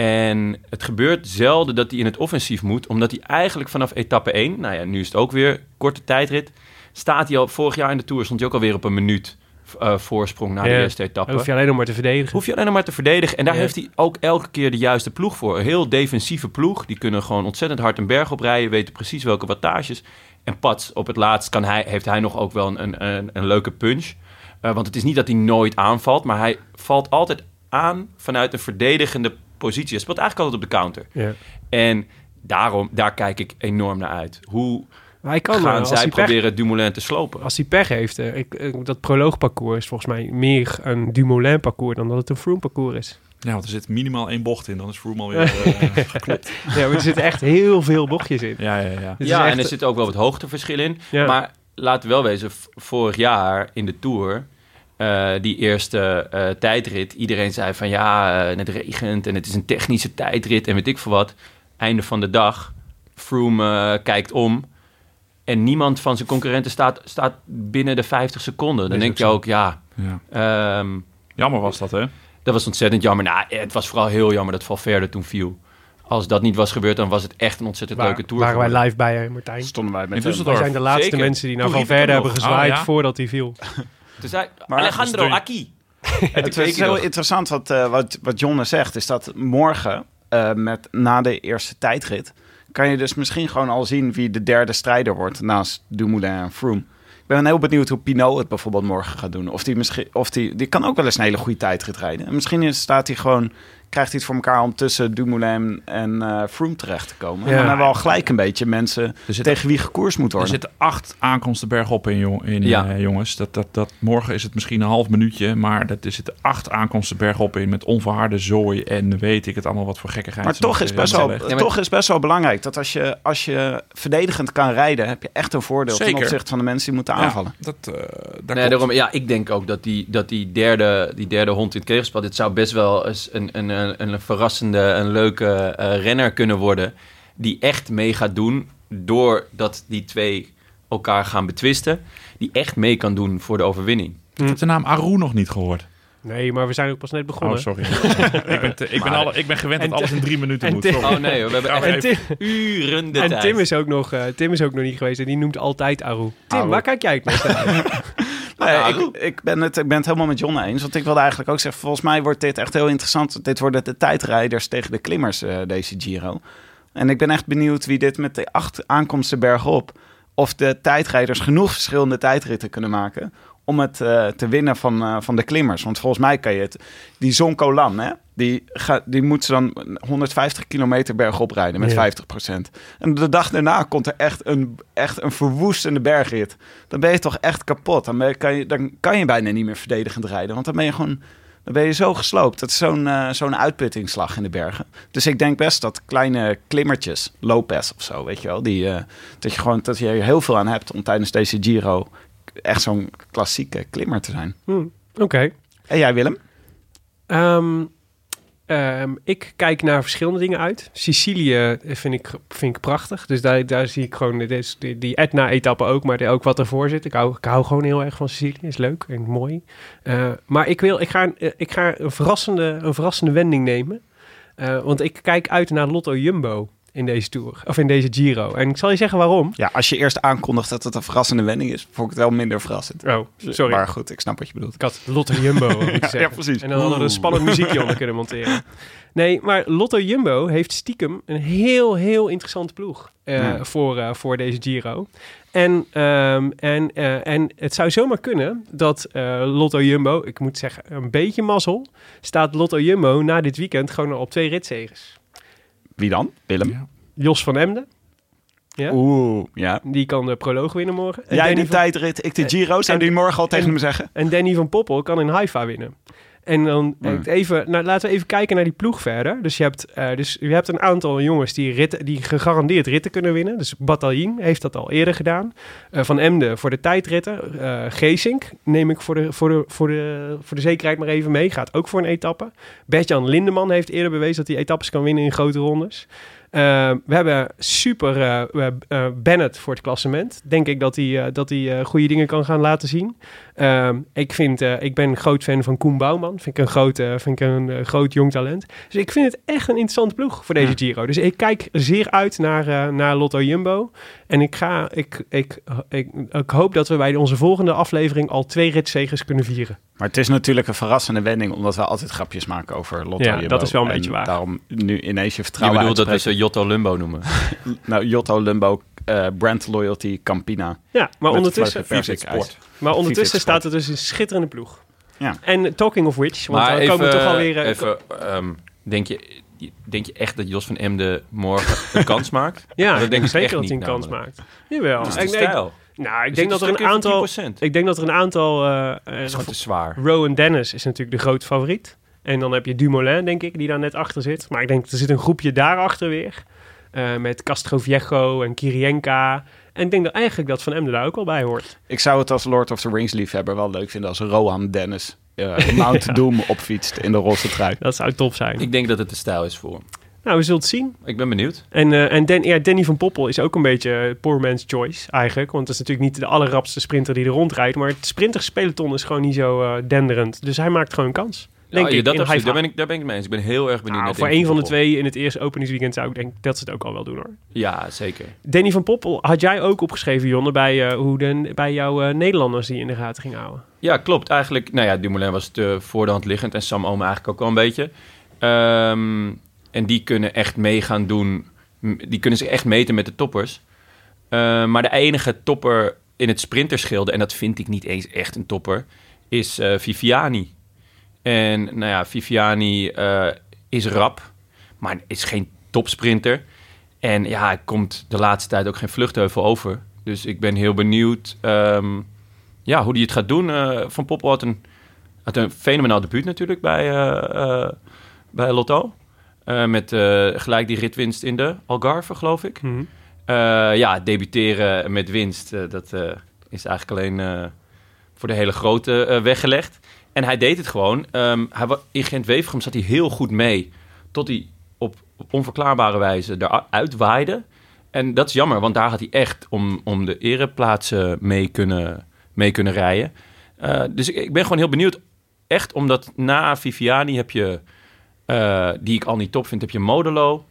Speaker 5: En het gebeurt zelden dat hij in het offensief moet, omdat hij eigenlijk vanaf etappe 1, nou ja, nu is het ook weer korte tijdrit, staat hij al vorig jaar in de Tour, stond hij ook alweer op een minuut eh, voorsprong na de eerste etappe.
Speaker 1: Hoef je alleen nog maar te verdedigen.
Speaker 5: Hoef je alleen nog maar te verdedigen. En daar
Speaker 1: Ja.
Speaker 5: heeft hij ook elke keer de juiste ploeg voor. Een heel defensieve ploeg. Die kunnen gewoon ontzettend hard een berg oprijden. Weten precies welke wattages. En pats, op het laatst kan hij, heeft hij nog ook wel een, een, een leuke punch. Eh, want het is niet dat hij nooit aanvalt. Maar hij valt altijd aan vanuit een verdedigende positie. Hij speelt eigenlijk altijd op de counter.
Speaker 1: Ja.
Speaker 5: En daarom, daar kijk ik enorm naar uit. Hoe
Speaker 1: Maar hij kan eh,
Speaker 5: gaan
Speaker 1: als
Speaker 5: zij
Speaker 1: hij pech,
Speaker 5: proberen Dumoulin te slopen?
Speaker 1: als hij pech heeft. eh, ik, eh, dat proloogparcours is volgens mij meer een Dumoulin parcours dan dat het een Froome parcours is.
Speaker 4: Ja, want er zit minimaal één bocht in. Dan is Froome alweer *laughs* eh, geklopt.
Speaker 1: Ja, maar er zitten echt heel veel bochtjes in.
Speaker 4: Ja, ja, ja.
Speaker 5: Ja,
Speaker 1: echt-
Speaker 5: en er zit ook wel wat hoogteverschil in.
Speaker 1: Ja.
Speaker 5: Maar laten we wel wezen, vorig jaar in de Tour, eh, die eerste eh, tijdrit, iedereen zei van ja, eh, het regent en het is een technische tijdrit en weet ik veel wat. Einde van de dag, Froome eh, kijkt om en niemand van zijn concurrenten staat, staat binnen de 50 seconden. Dan
Speaker 1: Is
Speaker 5: denk je
Speaker 1: zo.
Speaker 5: ook, ja,
Speaker 4: ja.
Speaker 5: ehm,
Speaker 4: Jammer was dat, hè?
Speaker 5: dat was ontzettend jammer. Nou, het was vooral heel jammer dat Valverde toen viel. Als dat niet was gebeurd, dan was het echt een ontzettend
Speaker 1: Waar-
Speaker 5: leuke Tour
Speaker 1: waren wij live bij, Martijn?
Speaker 3: Stonden wij met
Speaker 4: In
Speaker 3: hem.
Speaker 4: Düsseldorf.
Speaker 1: Wij zijn de laatste
Speaker 5: Zeker.
Speaker 1: mensen die naar
Speaker 4: Toen
Speaker 1: Van
Speaker 4: riep ik
Speaker 1: Verde
Speaker 4: hem
Speaker 1: hebben gezwaaid
Speaker 4: Oh, ja.
Speaker 1: voordat hij viel. *laughs*
Speaker 3: Maar-
Speaker 5: Alejandro
Speaker 4: Dus
Speaker 5: Aki.
Speaker 3: Het is *laughs* heel interessant wat, eh, wat, wat Jonne zegt, is dat morgen, eh, met, na de eerste tijdrit, kan je dus misschien gewoon al zien wie de derde strijder wordt naast Dumoulin en Froome. Ik ben heel benieuwd hoe Pinot het bijvoorbeeld morgen gaat doen. Of die misschien, of die, die kan ook wel eens een hele goede tijdrit rijden. En misschien is- staat hij gewoon, krijgt hij het voor elkaar om tussen Dumoulin en eh Froome terecht te komen. En dan hebben we al gelijk een beetje mensen
Speaker 4: Er zit,
Speaker 3: tegen wie gekoerst moet
Speaker 4: er
Speaker 3: worden.
Speaker 4: zitten acht aankomsten bergop in, jong, in
Speaker 5: Ja.
Speaker 4: eh, jongens. Dat, dat, dat, morgen is het misschien een half minuutje, maar dat, er zitten acht aankomsten bergop in met onverharde zooi en weet ik het allemaal wat voor gekkigheid.
Speaker 3: Maar toch is,
Speaker 4: eh,
Speaker 3: best wel,
Speaker 4: leggen.
Speaker 5: Ja, maar-
Speaker 3: toch is best wel belangrijk dat als je, als je verdedigend kan rijden, heb je echt een voordeel ten opzichte van de mensen die moeten
Speaker 4: Ja,
Speaker 3: aanvallen.
Speaker 4: dat, eh daar
Speaker 5: Nee, daarom, ja, ik denk ook dat die, dat die, derde, die derde hond in het kegelspel... dit zou best wel eens een, een, een, een verrassende, een leuke eh, renner kunnen worden... die echt mee gaat doen doordat die twee elkaar gaan betwisten... die echt mee kan doen voor de overwinning.
Speaker 4: Ik heb de naam Aru nog niet gehoord.
Speaker 1: Nee, maar we zijn ook pas net begonnen.
Speaker 4: Oh, sorry. *laughs* ik, ben te- ik, ben alle, ik ben gewend
Speaker 1: En
Speaker 4: dat alles in drie minuten
Speaker 1: en
Speaker 4: moet.
Speaker 1: Tim-
Speaker 4: Sorry.
Speaker 5: Oh nee, we hebben echt
Speaker 1: Tim,
Speaker 5: uren de
Speaker 1: en
Speaker 5: tijd.
Speaker 1: Tim, is ook nog, eh, Tim is ook nog niet geweest en die noemt altijd Aru. Tim,
Speaker 3: Aru.
Speaker 1: waar kijk jij het naar? *laughs*
Speaker 3: Nee,
Speaker 5: Ah,
Speaker 3: ik, ik, ben het, ik ben het helemaal met John eens. Want ik wilde eigenlijk ook zeggen, volgens mij wordt dit echt heel interessant. Dit worden de tijdrijders tegen de klimmers, eh, deze Giro. En ik ben echt benieuwd wie dit met de acht aankomsten bergop... of de tijdrijders genoeg verschillende tijdritten kunnen maken... om het eh, te winnen van, eh, van de klimmers. Want volgens mij kan je het... Die Zoncolan, hè, die, ga, die moet ze dan 150 kilometer bergop rijden met
Speaker 1: Ja.
Speaker 3: 50% En de dag daarna komt er echt een, echt een verwoestende bergrit. Dan ben je toch echt kapot. Dan, ben je- kan je, dan kan je bijna niet meer verdedigend rijden. Want dan ben je gewoon... Dan ben je zo gesloopt. Dat is zo'n eh, zo'n uitputtingsslag in de bergen. Dus ik denk best dat kleine klimmertjes, Lopez of zo, weet je wel, die, dat je gewoon dat je er heel veel aan hebt om tijdens deze Giro echt zo'n klassieke klimmer te zijn.
Speaker 1: Hm, Oké.
Speaker 3: En jij, Willem?
Speaker 1: Ehm, ehm, ik kijk naar verschillende dingen uit. Sicilië vind ik, vind ik prachtig. Dus daar, daar zie ik gewoon die, die Etna-etappe ook, maar ook wat ervoor zit. Ik hou, ik hou gewoon heel erg van Sicilië. Is leuk en mooi. Eh, maar ik, wil, ik, ga, een- ik ga een, verrassende, een verrassende wending nemen. Eh, want ik kijk uit naar Lotto Jumbo. In deze Tour. Of in deze Giro. En ik zal je zeggen waarom.
Speaker 3: Ja, als je eerst aankondigt dat het een verrassende wending is, vond ik het wel minder verrassend.
Speaker 1: Oh, sorry.
Speaker 3: Maar goed, ik snap wat je bedoelt.
Speaker 1: Ik had Lotto Jumbo *laughs* zeggen.
Speaker 3: ja, precies.
Speaker 1: En dan hadden we een spannend muziekje onder kunnen monteren. Nee, maar Lotto Jumbo heeft stiekem een heel, heel interessante ploeg eh,
Speaker 3: Ja.
Speaker 1: voor, eh, voor deze Giro. En, ehm, en, eh, en het zou zomaar kunnen dat Lotto Jumbo, ik moet zeggen, een beetje mazzel, staat Lotto Jumbo na dit weekend gewoon al op twee ritzegers.
Speaker 3: Wie dan? Willem?
Speaker 4: Ja.
Speaker 1: Jos van Emden, Ja.
Speaker 3: Oeh, ja.
Speaker 1: die kan de proloog winnen morgen. En
Speaker 3: Jij
Speaker 1: Danny van-
Speaker 3: tijdrit, ik de Giro. Zou
Speaker 1: en-
Speaker 3: die morgen al tegen
Speaker 1: en-
Speaker 3: hem zeggen?
Speaker 1: En Danny van Poppel kan in Haifa winnen. En dan
Speaker 3: Hmm.
Speaker 1: even, nou, laten we even kijken naar die ploeg verder. Dus je hebt, eh, dus je hebt een aantal jongens die, ritten, die gegarandeerd ritten kunnen winnen. Dus Bataljon heeft dat al eerder gedaan. Eh, van Emden voor de tijdritten. Eh Geesink neem ik voor de, voor, de, voor, de, voor de zekerheid maar even mee. Gaat ook voor een etappe. Bertjan Lindeman heeft eerder bewezen dat hij etappes kan winnen in grote rondes. Eh, we hebben super eh, eh, eh, Bennett voor het klassement. Denk ik dat hij, eh, dat hij eh, goede dingen kan gaan laten zien. Ehm, ik, vind, eh, ik ben een groot fan van Koen Bouwman. Vind ik een groot, eh, vind ik een groot jong talent. Dus ik vind het echt een interessante ploeg voor deze
Speaker 3: Ja.
Speaker 1: Giro. Dus ik kijk zeer uit naar, eh, naar Lotto Jumbo. En ik, ga, ik, ik, ik, ik hoop dat we bij onze volgende aflevering al twee ritzegers kunnen vieren.
Speaker 3: Maar het is natuurlijk een verrassende wending, omdat we altijd grapjes maken over Lotto
Speaker 1: Ja,
Speaker 3: Jumbo.
Speaker 1: dat is wel een
Speaker 3: En
Speaker 1: beetje waar.
Speaker 3: daarom nu ineens je
Speaker 5: Je
Speaker 3: vertrouwen
Speaker 5: bedoelt dat we
Speaker 3: uitspreken.
Speaker 5: Jotto Lumbo noemen. *laughs*
Speaker 3: Nou, Jotto, Lumbo, eh, Brand Loyalty, Campina.
Speaker 1: Ja, maar
Speaker 3: Met
Speaker 1: ondertussen,
Speaker 3: persik ijs.
Speaker 1: maar ondertussen
Speaker 3: Sport.
Speaker 1: staat er dus een schitterende ploeg.
Speaker 3: Ja.
Speaker 1: En eh, talking of which, want
Speaker 5: maar
Speaker 1: dan
Speaker 5: even,
Speaker 1: komen we toch alweer... eh,
Speaker 5: even ehm, denk, je, denk je echt dat Jos van Emden morgen *laughs* een kans maakt?
Speaker 1: ja,
Speaker 5: dat
Speaker 1: ik denk
Speaker 5: ik
Speaker 1: zeker
Speaker 5: echt
Speaker 1: dat hij een
Speaker 5: niet
Speaker 1: kans maakt. Jawel.
Speaker 5: Dat is de
Speaker 1: Ik- ik-
Speaker 5: stijl.
Speaker 1: nou, ik denk dat er een aantal...
Speaker 5: 10%.
Speaker 1: Ik denk dat er een aantal... eh,
Speaker 5: Dat
Speaker 1: eh,
Speaker 5: is gewoon te zwaar.
Speaker 1: Rowan Dennis is natuurlijk de grote favoriet. En dan heb je Dumoulin, denk ik, die daar net achter zit. Maar ik denk, er zit een groepje daarachter weer. Eh, met Castroviejo en Kirienka. En ik denk dat eigenlijk dat Van Emden daar ook al bij hoort.
Speaker 3: Ik zou het als Lord of the Rings liefhebber wel leuk vinden als Rohan Dennis eh, *laughs* Mount Doom opfietst in de roze trui.
Speaker 1: Dat zou top zijn.
Speaker 5: Ik denk dat het de stijl is voor hem.
Speaker 1: Nou, we zullen het zien.
Speaker 5: Ik ben benieuwd.
Speaker 1: En, eh, en Dan, ja, Danny van Poppel is ook een beetje poor man's choice eigenlijk. Want het is natuurlijk niet de allerrapste sprinter die er rondrijdt. Maar het sprinterspeloton is gewoon niet zo eh, denderend. Dus hij maakt gewoon kans. Denk
Speaker 5: Ja,
Speaker 1: ik,
Speaker 5: dat absoluut. Daar, ben ik, daar ben ik mee eens. Ik ben heel erg benieuwd
Speaker 1: Nou,
Speaker 5: naar
Speaker 1: voor een van de twee in het eerste openingsweekend zou ik denken dat ze het ook al wel doen hoor.
Speaker 5: Ja, zeker.
Speaker 1: Danny van Poppel had jij ook opgeschreven, Jonne, bij, eh, hoe de, bij jouw eh, Nederlanders die je in de gaten ging houden.
Speaker 5: Ja, klopt. Eigenlijk, nou ja, Dumoulin was te voor de hand liggend en Sam Omen eigenlijk ook wel een beetje. Ehm, en die kunnen echt mee gaan doen. Die kunnen zich echt meten met de toppers. Ehm, maar de enige topper in het sprinterschilde, en dat vind ik niet eens echt een topper, is eh, Viviani. En nou ja, Viviani eh, is rap, maar is geen topsprinter. En ja, hij komt de laatste tijd ook geen vluchtheuvel over. Dus ik ben heel benieuwd ehm, ja, hoe hij het gaat doen. Eh, Van Poppel had een, had een fenomenaal debuut natuurlijk bij, eh, bij Lotto. Met gelijk die ritwinst in de Algarve, geloof ik.
Speaker 1: Mhm.
Speaker 5: Ja, debuteren met winst, dat is eigenlijk alleen voor de hele grote weggelegd. En hij deed het gewoon. Ehm, hij, in Gent-Wevergem zat hij heel goed mee, tot hij op, op onverklaarbare wijze eruit waaide. En dat is jammer, want daar had hij echt om, om de ereplaatsen mee kunnen, mee kunnen rijden. Eh, dus ik, ik ben gewoon heel benieuwd. Echt omdat na Viviani heb je, eh, die ik al niet top vind, heb je Modelo.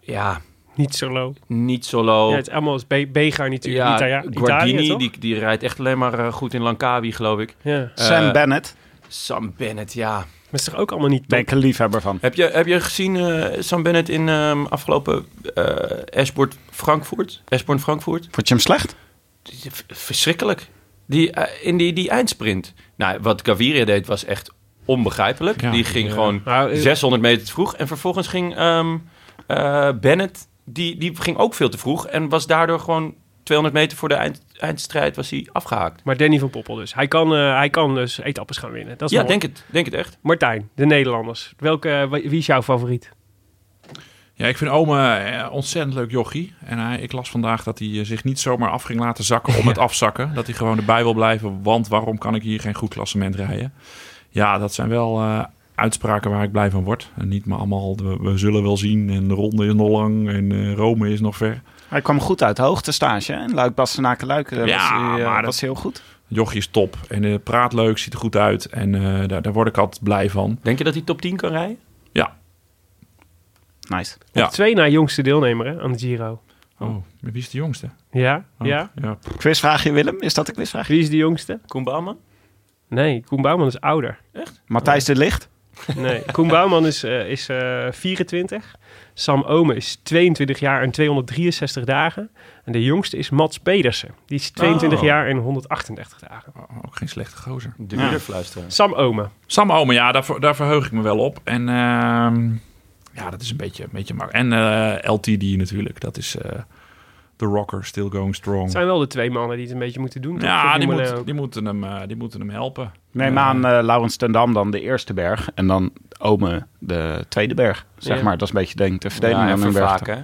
Speaker 5: Ja,
Speaker 1: Niet solo.
Speaker 5: niet solo.
Speaker 1: Ja, het is allemaal als Bega natuurlijk.
Speaker 5: Ja,
Speaker 1: Italia,
Speaker 5: Guardini, die, die rijdt echt alleen maar eh, goed in Langkawi, geloof ik.
Speaker 1: Ja.
Speaker 3: Sam Bennett,
Speaker 5: Sam Bennett, ja.
Speaker 1: Maar is toch ook allemaal niet
Speaker 3: ben ik een liefhebber van.
Speaker 5: Heb je, heb je gezien eh, Sam Bennett in ehm, afgelopen eh Esport Frankfurt? Esport Frankfurt?
Speaker 3: Vond je hem slecht?
Speaker 5: Verschrikkelijk. Die, eh, in die, die eindsprint. Nou, wat Gaviria deed was echt onbegrijpelijk.
Speaker 4: Ja,
Speaker 5: die ging
Speaker 4: ja.
Speaker 5: gewoon
Speaker 1: Nou, eh,
Speaker 5: 600 meter te vroeg. En vervolgens ging ehm, eh, Bennett, die, die ging ook veel te vroeg. En was daardoor gewoon 200 meter voor de eind, eindstrijd was hij afgehaakt.
Speaker 1: Maar Danny van Poppel dus. Hij kan, eh, hij kan dus etappes gaan winnen. Dat is
Speaker 5: Ja, denk het, denk het echt.
Speaker 1: Martijn, de Nederlanders. Welke, eh, wie is jouw favoriet?
Speaker 4: Ja, ik vind Ome eh, ontzettend leuk jochie. En hij, ik las vandaag dat hij zich niet zomaar af ging laten zakken om *laughs* het afzakken. Dat hij gewoon erbij wil blijven, want waarom kan ik hier geen goed klassement rijden? Ja, dat zijn wel eh, uitspraken waar ik blij van word. En niet maar allemaal, we, we zullen wel zien en de ronde is nog lang en eh, Rome is nog ver.
Speaker 3: Hij kwam goed uit de hoogtestage. hè? En Luik Bastenaken Luik eh,
Speaker 4: Ja,
Speaker 3: was, hij, eh, was heel goed.
Speaker 4: Jochie is top en eh, praat leuk, ziet er goed uit en eh, daar, daar word ik altijd blij van.
Speaker 5: Denk je dat hij top 10 kan rijden?
Speaker 4: Ja,
Speaker 3: Nice.
Speaker 4: Ja.
Speaker 1: Op twee na jongste deelnemer hè, aan de Giro.
Speaker 4: Oh, maar wie is de jongste?
Speaker 1: Ja?
Speaker 4: Oh,
Speaker 1: Ja?
Speaker 4: ja.
Speaker 3: Quizvraagje Willem, is dat een quizvraagje?
Speaker 1: Wie is de jongste?
Speaker 5: Koen Bouwman?
Speaker 1: Nee, Koen Bouwman is ouder.
Speaker 3: Matthijs de Licht?
Speaker 1: Nee, Koen Bouwman is, eh, is eh, 24. Sam Ome is 22 jaar en 263 dagen. En de jongste is Mats Pedersen. Die is 22
Speaker 4: Oh.
Speaker 1: jaar en 138 dagen.
Speaker 4: Oh, ook geen slechte gozer.
Speaker 5: De
Speaker 3: Ja.
Speaker 1: Sam Ome.
Speaker 4: Sam Omen, ja, daar, daar verheug ik me wel op. En ehm, ja, dat is een beetje, een beetje mak. En eh, LTD natuurlijk, dat is eh The Rocker, Still Going Strong.
Speaker 1: Het zijn wel de twee mannen die het een beetje moeten doen.
Speaker 4: Ja, die, moet, die, moeten hem, eh, die moeten hem helpen.
Speaker 3: Neem
Speaker 4: Ja.
Speaker 3: aan eh Laurens ten Dam dan de eerste berg. En dan Ome de tweede berg, zeg
Speaker 1: Ja.
Speaker 3: maar. Dat is een beetje denk ik de verdeling
Speaker 5: Ja,
Speaker 3: hun berg. Eh,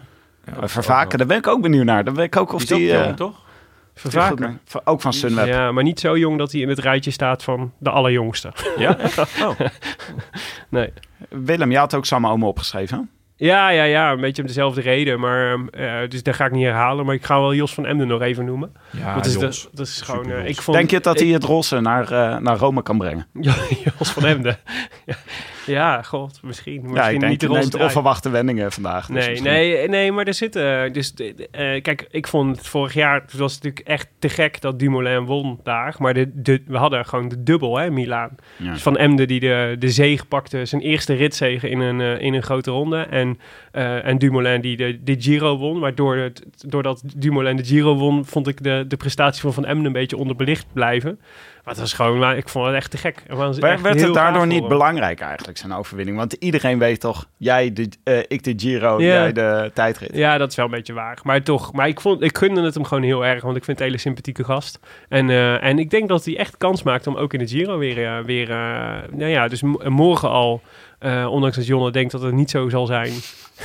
Speaker 3: Vervaken, daar ben ik ook benieuwd naar. Dan weet ik ook of
Speaker 5: Die is
Speaker 3: die...
Speaker 5: ook
Speaker 3: eh,
Speaker 5: jong, toch?
Speaker 1: Vervaken.
Speaker 3: Ook van Sunweb.
Speaker 1: Ja, maar niet zo jong dat hij in het rijtje staat van de allerjongste.
Speaker 5: Ja? Oh. *laughs*
Speaker 1: Nee.
Speaker 3: Willem, jij had ook Sam Ome opgeschreven.
Speaker 1: Ja, ja, ja, een beetje om dezelfde reden. Maar, ehm, eh, dus daar ga ik niet herhalen. Maar ik ga wel Jos van Emden nog even noemen.
Speaker 4: Ja,
Speaker 1: dat is,
Speaker 4: Jos.
Speaker 1: dat is gewoon... Eh, ik vond,
Speaker 3: Denk je dat
Speaker 1: ik-
Speaker 3: hij het rosse naar, eh, naar Rome kan brengen? *laughs*
Speaker 1: Ja, Jos van Emden. *laughs* ja, ja, god, misschien.
Speaker 3: ja,
Speaker 1: misschien
Speaker 3: ik denk
Speaker 1: niet de
Speaker 3: onverwachte wendingen vandaag. dus
Speaker 1: Nee,
Speaker 3: misschien-
Speaker 1: nee, nee, maar er zitten... Dus, de- de- eh, kijk, ik vond het vorig jaar... Het was natuurlijk echt te gek dat Dumoulin won daar. Maar de, de, we hadden gewoon de dubbel, hè, Milaan.
Speaker 3: Ja.
Speaker 1: Dus Van Emden die de, de zege pakte. Zijn eerste ritzege in een, eh, in een grote ronde. En, eh, en Dumoulin die de, de Giro won. Waardoor het, doordat Dumoulin de Giro won... vond ik de, de prestatie van Van Emden een beetje onderbelicht blijven. Maar het was gewoon... maar Ik vond het echt te gek. Was
Speaker 3: Werd,
Speaker 1: echt
Speaker 3: werd
Speaker 1: heel
Speaker 3: het daardoor niet belangrijk eigenlijk, zijn overwinning? Want iedereen weet toch, jij de, eh, ik de Giro, jij de tijdrit.
Speaker 1: Ja, dat is wel een beetje waar. Maar toch, maar ik, vond, ik gunde het hem gewoon heel erg, want ik vind het een hele sympathieke gast. En, eh, en ik denk dat hij echt kans maakt om ook in de Giro weer, eh, weer nou ja, dus morgen al, eh, ondanks dat Jonne denkt dat het niet zo zal zijn,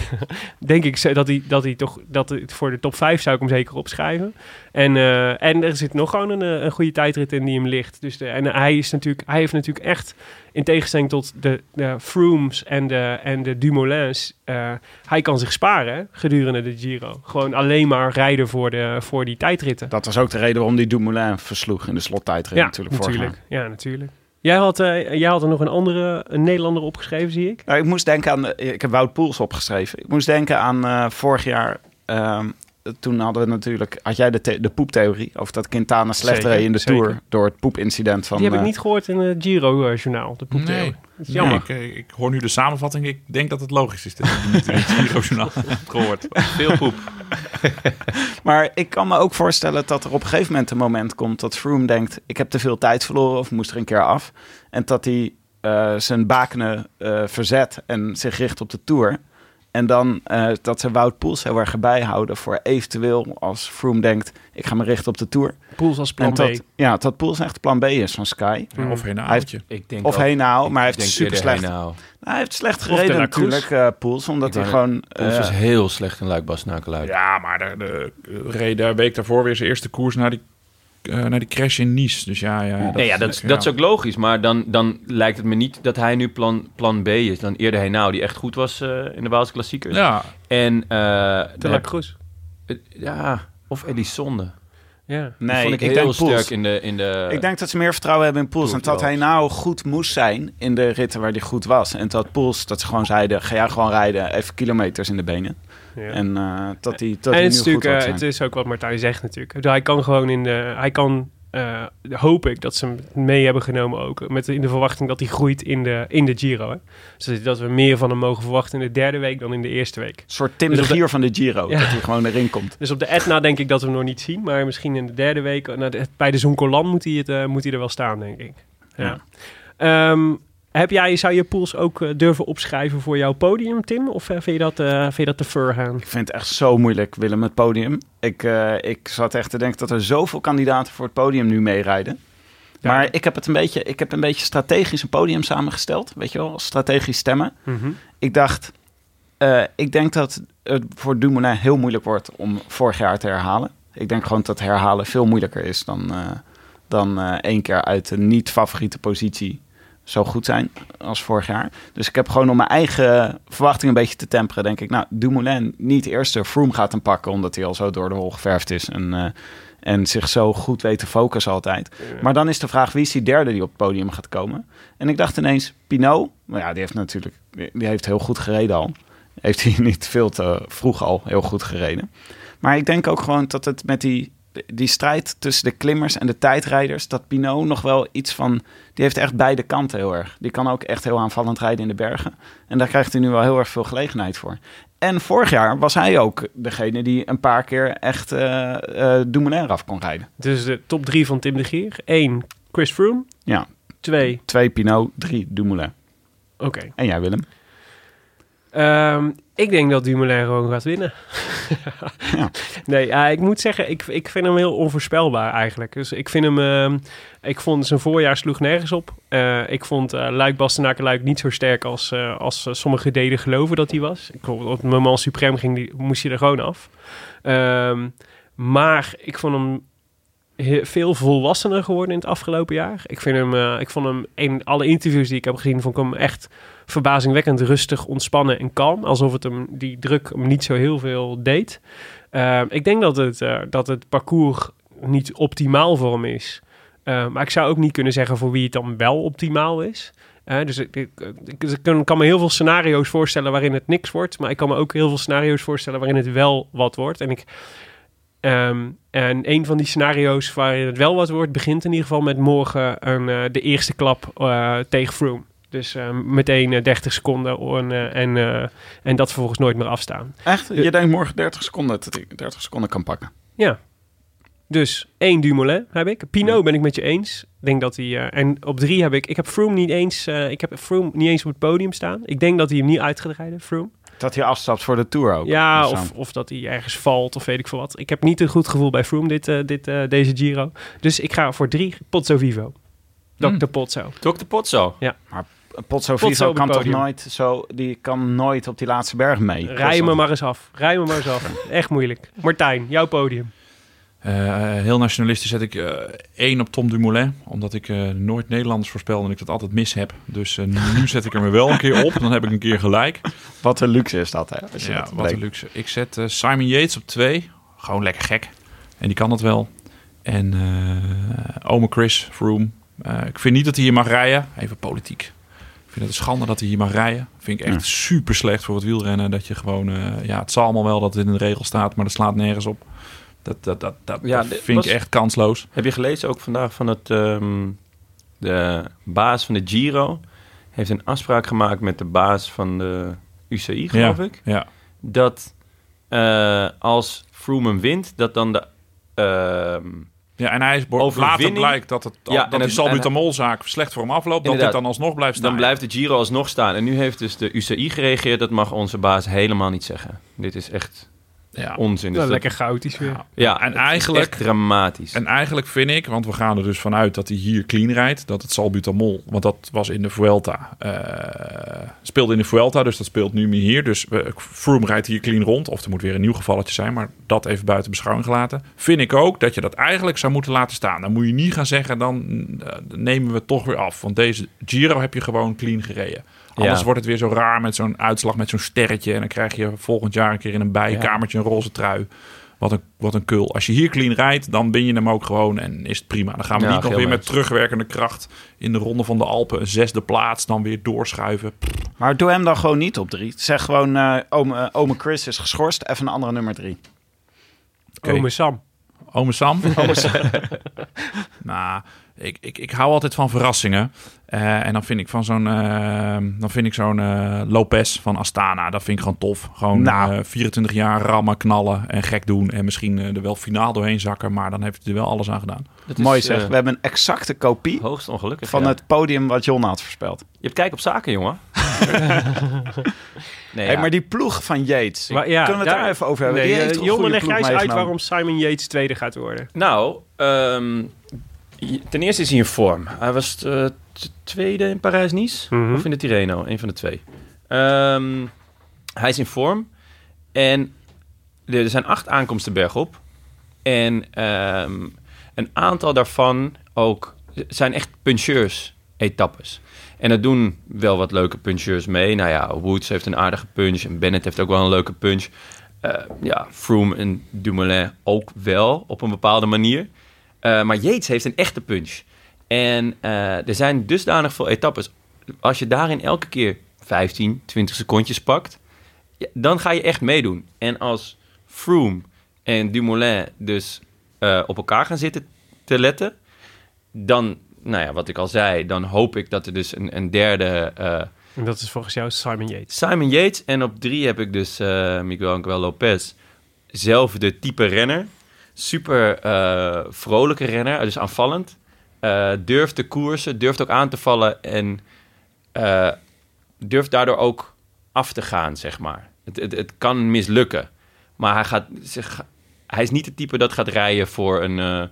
Speaker 1: *laughs* denk ik dat hij, dat hij toch, dat het voor de top 5 zou ik hem zeker opschrijven. En, eh, en er zit nog gewoon een, eh, een goede tijdrit in die hem ligt. Dus de, en hij, is natuurlijk, hij heeft natuurlijk echt, in tegenstelling tot de, de Froomes en de, en de Dumoulins, hij kan zich sparen gedurende de Giro. Gewoon alleen maar rijden voor, de, voor die tijdritten.
Speaker 3: Dat was ook de reden waarom die Dumoulin versloeg in de slottijdrit
Speaker 1: ja,
Speaker 3: natuurlijk
Speaker 1: natuurlijk. Ja, natuurlijk. Jij had, eh, jij had er nog een andere een Nederlander opgeschreven, zie ik.
Speaker 3: Nou, ik moest denken aan, de- ik heb Wout Poels opgeschreven. Ik moest denken aan eh, vorig jaar, ehm, toen hadden we natuurlijk, had jij de, the- de poeptheorie over dat Quintana slecht reed in de
Speaker 1: zeker.
Speaker 3: Tour door het poepincident van...
Speaker 1: Die heb ik
Speaker 3: eh,
Speaker 1: niet gehoord in het Giro-journaal, de poeptheorie.
Speaker 4: Nee.
Speaker 1: Dat is jammer.
Speaker 4: Nee, ik, ik hoor nu de samenvatting. Ik denk dat het logisch is dat je niet in het *laughs* Giro-journaal gehoord.
Speaker 5: Veel poep. *laughs*
Speaker 3: Maar ik kan me ook voorstellen dat er op een gegeven moment een moment komt dat Froome denkt: ik heb te veel tijd verloren of moest er een keer af. En dat hij eh, zijn bakenen eh, verzet en zich richt op de Tour. En dan eh, dat ze Wout Poels heel erg bijhouden voor eventueel als Froome denkt: ik ga me richten op de Tour.
Speaker 1: Poels als plan B.
Speaker 3: ja, dat Poels echt plan B is van Sky.
Speaker 4: Ja, of een
Speaker 3: Hij
Speaker 4: avondje.
Speaker 5: Ik denk
Speaker 3: Of heen nou, maar hij heeft super slecht.
Speaker 5: heen nou.
Speaker 3: Hij heeft slecht
Speaker 1: de
Speaker 3: gereden natuurlijk, eh Poels, omdat
Speaker 5: Ik
Speaker 3: hij gewoon.
Speaker 5: Poels
Speaker 3: eh,
Speaker 5: heel slecht in Luik Luik.
Speaker 4: Ja, maar de, de, reed de week daarvoor weer zijn eerste koers naar die, eh, naar die crash in Nice. Dus ja, ja,
Speaker 5: nee, ja, dat, is- dat is ook logisch. Maar dan, dan lijkt het me niet dat hij nu plan, plan B is. Dan eerder hij nou, die echt goed was eh, in de Waalse klassiekers.
Speaker 4: Ja,
Speaker 5: En eh, heb-
Speaker 1: Cruz.
Speaker 5: ja, of Elisonde.
Speaker 1: Ja.
Speaker 3: Nee,
Speaker 5: vond ik,
Speaker 3: ik
Speaker 5: heel
Speaker 3: denk
Speaker 5: sterk
Speaker 3: Poels.
Speaker 5: in de, in de...
Speaker 3: Ik denk dat ze meer vertrouwen hebben in Poels. En dat hij nou goed moest zijn in de ritten waar hij goed was. En dat Poels, dat ze gewoon zeiden, ga jij gewoon rijden, even kilometers in de benen.
Speaker 1: Ja.
Speaker 3: En eh, dat hij dat
Speaker 1: en het
Speaker 3: nu
Speaker 1: is,
Speaker 3: goed
Speaker 1: natuurlijk, eh, het is ook wat Martijn zegt natuurlijk. Hij kan gewoon in de... Hij kan, eh, hoop ik, dat ze hem mee hebben genomen ook. Met, in de verwachting dat hij groeit in de, in de Giro. Hè. Dus dat we meer van hem mogen verwachten in de derde week dan in de eerste week.
Speaker 3: Een soort Tim
Speaker 1: Dus
Speaker 3: de Gier van de Giro,
Speaker 1: Ja.
Speaker 3: dat hij gewoon erin komt.
Speaker 1: Dus op de Etna denk ik dat we hem nog niet zien. Maar misschien in de derde week, nou, de- bij de Zoncolan moet hij, het, moet hij er wel staan, denk ik. Ja. Ehm, heb jij, zou je pools ook eh, durven opschrijven voor jouw podium, Tim? Of eh, vind, je dat, eh, vind je dat te ver gaan?
Speaker 3: Ik vind het echt zo moeilijk, Willem, het podium. Ik, eh, ik zat echt te denken dat er zoveel kandidaten voor het podium nu meerijden.
Speaker 1: Ja.
Speaker 3: Maar ik heb het een beetje, ik heb een beetje strategisch een podium samengesteld. Weet je wel, strategisch stemmen.
Speaker 1: Mhm.
Speaker 3: Ik dacht, ik denk dat het voor Dumoulin heel moeilijk wordt om vorig jaar te herhalen. Ik denk gewoon dat herhalen veel moeilijker is dan, dan één keer uit een niet-favoriete positie zo goed zijn als vorig jaar. Dus ik heb gewoon om mijn eigen verwachting een beetje te temperen, denk ik, nou, Dumoulin niet eerste, Froome gaat hem pakken, omdat hij al zo door de hol geverfd is en, eh, en zich zo goed weet te focussen altijd. Maar dan is de vraag, wie is die derde die op het podium gaat komen? En ik dacht ineens, Pinot, maar ja, die heeft natuurlijk, die heeft heel goed gereden al. heeft hij niet veel te vroeg al heel goed gereden. Maar ik denk ook gewoon dat het met die, die strijd tussen de klimmers en de tijdrijders, dat Pinot nog wel iets van, die heeft echt beide kanten heel erg. Die kan ook echt heel aanvallend rijden in de bergen. En daar krijgt hij nu wel heel erg veel gelegenheid voor. En vorig jaar was hij ook degene die een paar keer echt eh eh Dumoulin af kon rijden.
Speaker 1: Dus de top drie van Tim de Gier. Eén, Chris Froome.
Speaker 3: Ja,
Speaker 1: Twee,
Speaker 3: twee Pinot, drie Dumoulin.
Speaker 1: oké.
Speaker 3: En jij Willem?
Speaker 1: Ehm, ik denk dat Dumoulin gewoon gaat winnen. *laughs*
Speaker 3: Ja.
Speaker 1: Nee, ja, ik moet zeggen, ik, ik vind hem heel onvoorspelbaar eigenlijk. Dus ik vind hem... ehm, ik vond zijn voorjaar sloeg nergens op. Eh, ik vond eh Luik Bastenaken Luik niet zo sterk als, eh, als sommigen deden geloven dat hij was. Ik, op het moment Supreme ging, die, moest hij er gewoon af. Ehm, maar ik vond hem he- veel volwassener geworden in het afgelopen jaar. Ik, vind hem, ik vond hem in alle interviews die ik heb gezien, vond ik hem echt verbazingwekkend rustig, ontspannen en kalm. Alsof het hem, die druk hem niet zo heel veel deed. Ehm, ik denk dat het, eh, dat het parcours niet optimaal voor hem is. Eh, maar ik zou ook niet kunnen zeggen voor wie het dan wel optimaal is. Eh, dus ik, ik, kan, me heel veel scenario's voorstellen waarin het niks wordt. Maar ik kan me ook heel veel scenario's voorstellen waarin het wel wat wordt. En, ik, ehm, en een van die scenario's waarin het wel wat wordt, begint in ieder geval met morgen een, eh, de eerste klap tegen Froome. Dus eh, meteen eh, 30 seconden en, eh, en, eh, en dat vervolgens nooit meer afstaan.
Speaker 3: Echt? Je denkt morgen 30 seconden dat hij 30 seconden kan pakken?
Speaker 1: Ja. Dus één Dumoulin heb ik. Pinot ben ik met je eens. Ik denk dat hij... eh, en op drie heb ik... Ik heb Froome niet eens... eh, ik heb Froome niet eens op het podium staan. Ik denk dat hij hem niet uit gaat rijden, Froome.
Speaker 3: Dat hij afstapt voor de Tour ook?
Speaker 1: Ja, of, of dat hij ergens valt of weet ik veel wat. Ik heb niet een goed gevoel bij Froome dit, eh, dit, eh, deze Giro. Dus ik ga voor drie Pozzo Vivo. Dr. Pozzo.
Speaker 5: Dr. Potso.
Speaker 3: Potso
Speaker 1: Potso
Speaker 3: Vivo kan toch nooit zo... Die kan nooit op die laatste berg mee.
Speaker 1: Rij me maar eens af. Rij me maar eens af. *laughs* Echt moeilijk. Martijn, jouw podium.
Speaker 4: Eh, heel nationalistisch zet ik eh, één op Tom Dumoulin. Omdat ik eh, nooit Nederlanders voorspel en ik dat altijd mis heb. Dus nu *laughs* zet ik er me wel een keer op. Dan heb ik een keer gelijk.
Speaker 3: Wat een luxe is dat, hè? Als je
Speaker 4: Ja,
Speaker 3: dat
Speaker 4: wat een luxe. Ik zet Simon Yates op twee. Gewoon lekker gek. En die kan dat wel. En eh Ome Chris Froome. Eh, ik vind niet dat hij hier mag rijden. Even politiek. Ik vind het een schande dat hij hier mag rijden. Vind ik echt
Speaker 3: Ja.
Speaker 4: super slecht voor het wielrennen. Dat je gewoon... eh, ja, het zal allemaal wel dat het in de regel staat. Maar dat slaat nergens op. Dat, dat, dat, dat,
Speaker 5: Ja,
Speaker 4: dat vind
Speaker 5: was-
Speaker 4: ik echt kansloos.
Speaker 5: Heb je gelezen ook vandaag van het... ehm, de baas van de Giro heeft een afspraak gemaakt met de baas van de UCI, geloof ik.
Speaker 4: Ja.
Speaker 5: Dat eh, als Froome wint, dat dan de... ehm,
Speaker 4: Ja, en hij is later blijkt dat, het,
Speaker 5: Ja,
Speaker 4: dat die
Speaker 5: het-
Speaker 4: salbutamolzaak slecht voor hem afloopt. Dat
Speaker 5: Inderdaad.
Speaker 4: dan alsnog blijft staan.
Speaker 5: dan blijft de Giro alsnog staan. En nu heeft dus de UCI gereageerd. Dat mag onze baas helemaal niet zeggen. Dit is echt
Speaker 4: ja.
Speaker 5: onzin. Dus
Speaker 1: Nou,
Speaker 5: dat-
Speaker 1: lekker chaotisch weer.
Speaker 5: Ja,
Speaker 4: En eigenlijk-
Speaker 5: echt dramatisch.
Speaker 4: En eigenlijk vind ik, want we gaan er dus vanuit dat hij hier clean rijdt, dat het salbutamol, want dat was in de Vuelta, eh, speelde in de Vuelta, dus dat speelt nu meer hier. Dus Froome rijdt hier clean rond, of er moet weer een nieuw gevalletje zijn, maar dat even buiten beschouwing gelaten. Vind ik ook dat je dat eigenlijk zou moeten laten staan. Dan moet je niet gaan zeggen, dan eh, nemen we het toch weer af, want deze Giro heb je gewoon clean gereden. Anders
Speaker 5: Ja.
Speaker 4: wordt het weer zo raar met zo'n uitslag, met zo'n sterretje. En dan krijg je volgend jaar een keer in een bijkamertje een roze trui. Wat een, wat een kul. Als je hier clean rijdt, dan ben je hem ook gewoon en is het prima. Dan gaan we
Speaker 5: Ja,
Speaker 4: niet nog weer met terugwerkende kracht in de ronde van de Alpen een zesde plaats. Dan weer doorschuiven.
Speaker 3: Maar doe hem dan gewoon niet op drie. Zeg gewoon, eh ome, ome Chris is geschorst. Even een andere nummer drie.
Speaker 4: Oké.
Speaker 1: Ome Sam.
Speaker 4: Ome Sam. *laughs* nou, ik, ik, ik hou altijd van verrassingen. Eh, en dan vind ik van zo'n eh, dan vind ik zo'n eh, Lopez van Astana. Dat vind ik gewoon tof. Gewoon
Speaker 3: Nou.
Speaker 4: eh, 24 jaar rammen, knallen en gek doen. En misschien eh, er wel finaal doorheen zakken. Maar dan heeft hij er wel alles aan gedaan.
Speaker 5: Dat is,
Speaker 3: Mooi zeg. We hebben een exacte kopie
Speaker 5: hoogst ongelukkig.
Speaker 3: van
Speaker 5: ja.
Speaker 3: het podium wat Jon had voorspeld.
Speaker 5: Je hebt kijk op zaken, jongen. *laughs* nee,
Speaker 3: Hey,
Speaker 5: ja.
Speaker 3: maar die ploeg van Yates,
Speaker 1: Maar ja,
Speaker 3: kunnen we het daar, even over hebben?
Speaker 1: Nee, Jonne, leg jij eens uit waarom Simon Yates tweede gaat worden.
Speaker 5: Nou, ehm, ten eerste is hij in vorm. Hij was eh, t- tweede in Parijs-Nice.
Speaker 1: Mhm.
Speaker 5: Of in de Tirreno, een van de twee. Ehm, hij is in vorm. En er zijn acht aankomsten bergop. En ehm, een aantal daarvan ook zijn echt puncheurs-etappes. En er doen wel wat leuke puncheurs mee. Nou ja, Woods heeft een aardige punch. En Bennett heeft ook wel een leuke punch. Eh, ja, Froome en Dumoulin ook wel, op een bepaalde manier. Eh, maar Yates heeft een echte punch. En eh, er zijn dusdanig veel etappes. Als je daarin elke keer 15, 20 secondjes pakt... dan ga je echt meedoen. En als Froome en Dumoulin dus eh, op elkaar gaan zitten te letten, dan, nou ja, wat ik al zei, dan hoop ik dat er dus een, een derde
Speaker 1: En dat is volgens jou Simon Yates.
Speaker 5: Simon Yates. En op drie heb ik dus Miguel Angel Lopez. Zelfde type renner. Super eh, vrolijke renner, dus aanvallend. Eh, durft te koersen, durft ook aan te vallen en eh, durft daardoor ook af te gaan, zeg maar. Het, het, het kan mislukken, maar hij, gaat, zich, hij is niet het type dat gaat rijden voor een,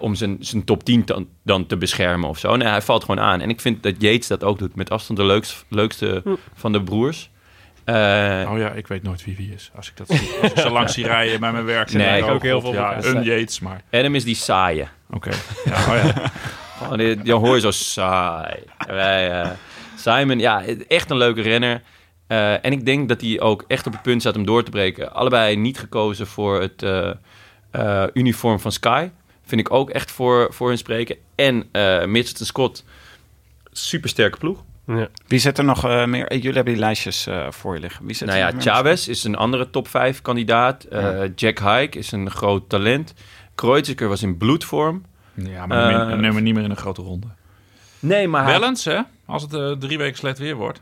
Speaker 5: om zijn, zijn top 10 dan, dan te beschermen of zo. Nee, hij valt gewoon aan. En ik vind dat Yates dat ook doet. Met afstand de leukst, leukste van de broers. Eh,
Speaker 4: Oh ja, ik weet nooit wie wie is. Als ik dat zie, als ik zo lang zie rijden bij mijn werk.
Speaker 5: Nee, ik
Speaker 1: ook heel veel
Speaker 4: Ja, een Yates, maar
Speaker 5: Adam is die saaie.
Speaker 4: oké. Ja, oh ja. *laughs*
Speaker 5: Oh, die, die hoor je zo saai. Wij, eh, Simon, ja, echt een leuke renner. Eh, en ik denk dat hij ook echt op het punt staat om door te breken. Allebei niet gekozen voor het uniform van Sky. Vind ik ook echt voor, voor hun spreken. En eh Mitchelton Scott, supersterke ploeg.
Speaker 1: Ja.
Speaker 3: Wie zit er nog eh, meer? Eh, Jullie hebben die lijstjes eh, voor je liggen. Wie zit
Speaker 5: Nou
Speaker 3: er
Speaker 5: ja,
Speaker 3: nog?
Speaker 5: Chavez is een andere top 5 kandidaat. Eh, Jack Hike is een groot talent. Kreuziger was in bloedvorm.
Speaker 4: ja maar neem hem niet meer in een grote ronde.
Speaker 5: Nee, maar hij-
Speaker 4: Wel eens, hè? Als het drie weken slecht weer wordt.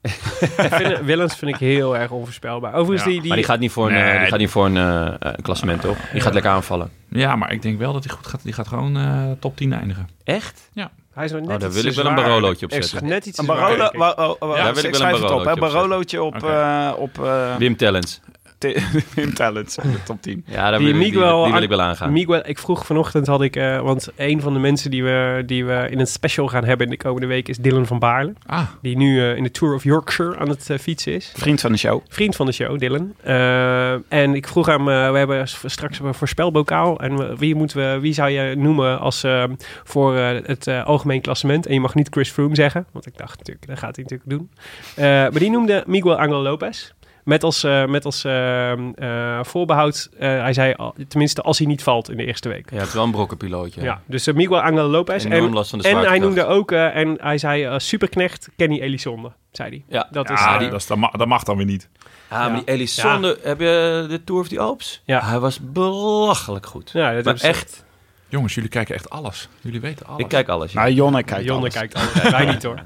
Speaker 4: *laughs*
Speaker 1: Ik vind, Willems vind ik heel erg onvoorspelbaar. Overigens,
Speaker 4: Ja,
Speaker 1: die, die,
Speaker 5: Maar die gaat niet voor een,
Speaker 4: Nee.
Speaker 5: die gaat niet voor een eh, eh, klassement, toch? Die gaat lekker aanvallen.
Speaker 4: Ja, maar ik denk wel dat hij goed gaat. Die gaat gewoon eh, top 10 eindigen.
Speaker 5: Echt?
Speaker 1: Hij is nog net
Speaker 5: Oh, daar wil ik wel een barolootje op zetten.
Speaker 1: Net iets
Speaker 3: Een Barolo, oh, oh,
Speaker 4: Ja,
Speaker 3: wacht,
Speaker 5: wil ik wel een
Speaker 3: schrijf het op. hè.
Speaker 5: Barolootje op
Speaker 3: Barolootje eh, op eh,
Speaker 5: Wim Tellens.
Speaker 3: Ti- *laughs* Wim Talents, de top 10.
Speaker 5: Ja, daar
Speaker 1: Die
Speaker 5: wil die, die wil ik wel aangaan.
Speaker 1: Miguel, ik vroeg vanochtend had ik, eh, want een van de mensen die we, die we in een special gaan hebben in de komende week is Dylan van Baarle.
Speaker 4: Ah,
Speaker 1: Die nu eh, in de Tour of Yorkshire aan het eh, fietsen is.
Speaker 3: Vriend van de show.
Speaker 1: Vriend van de show, Dylan. Eh, en ik vroeg hem, we hebben straks een voorspelbokaal. En wie, moeten we, wie zou je noemen als voor het algemeen klassement? En je mag niet Chris Froome zeggen, want ik dacht natuurlijk, dat gaat hij natuurlijk doen. Eh, maar die noemde Miguel Angel Lopez. Met als, eh, met als eh, eh, voorbehoud, eh, hij zei, tenminste als hij niet valt in de eerste week.
Speaker 5: Ja, het is wel een brokkenpilootje.
Speaker 1: Ja, dus Miguel Angel Lopez. En,
Speaker 5: last van de
Speaker 1: en hij noemde ook, eh, en hij zei superknecht Kenny Elisonde, zei hij.
Speaker 5: Ja,
Speaker 1: Dat
Speaker 4: ja,
Speaker 1: is,
Speaker 4: die, dat, is, dat, mag, dat mag dan weer niet.
Speaker 5: Ja, maar
Speaker 1: Ja.
Speaker 5: die Elisonde, heb je de Tour of the Alps?
Speaker 1: Ja.
Speaker 5: Hij was belachelijk goed.
Speaker 1: ja, dat
Speaker 5: maar echt,
Speaker 4: Jongens, jullie kijken echt alles. Jullie weten alles.
Speaker 5: ik kijk alles. ja.
Speaker 3: Nou, Jonne kijkt
Speaker 1: Jonne
Speaker 3: alles.
Speaker 1: kijkt alles. Wij *laughs* niet hoor.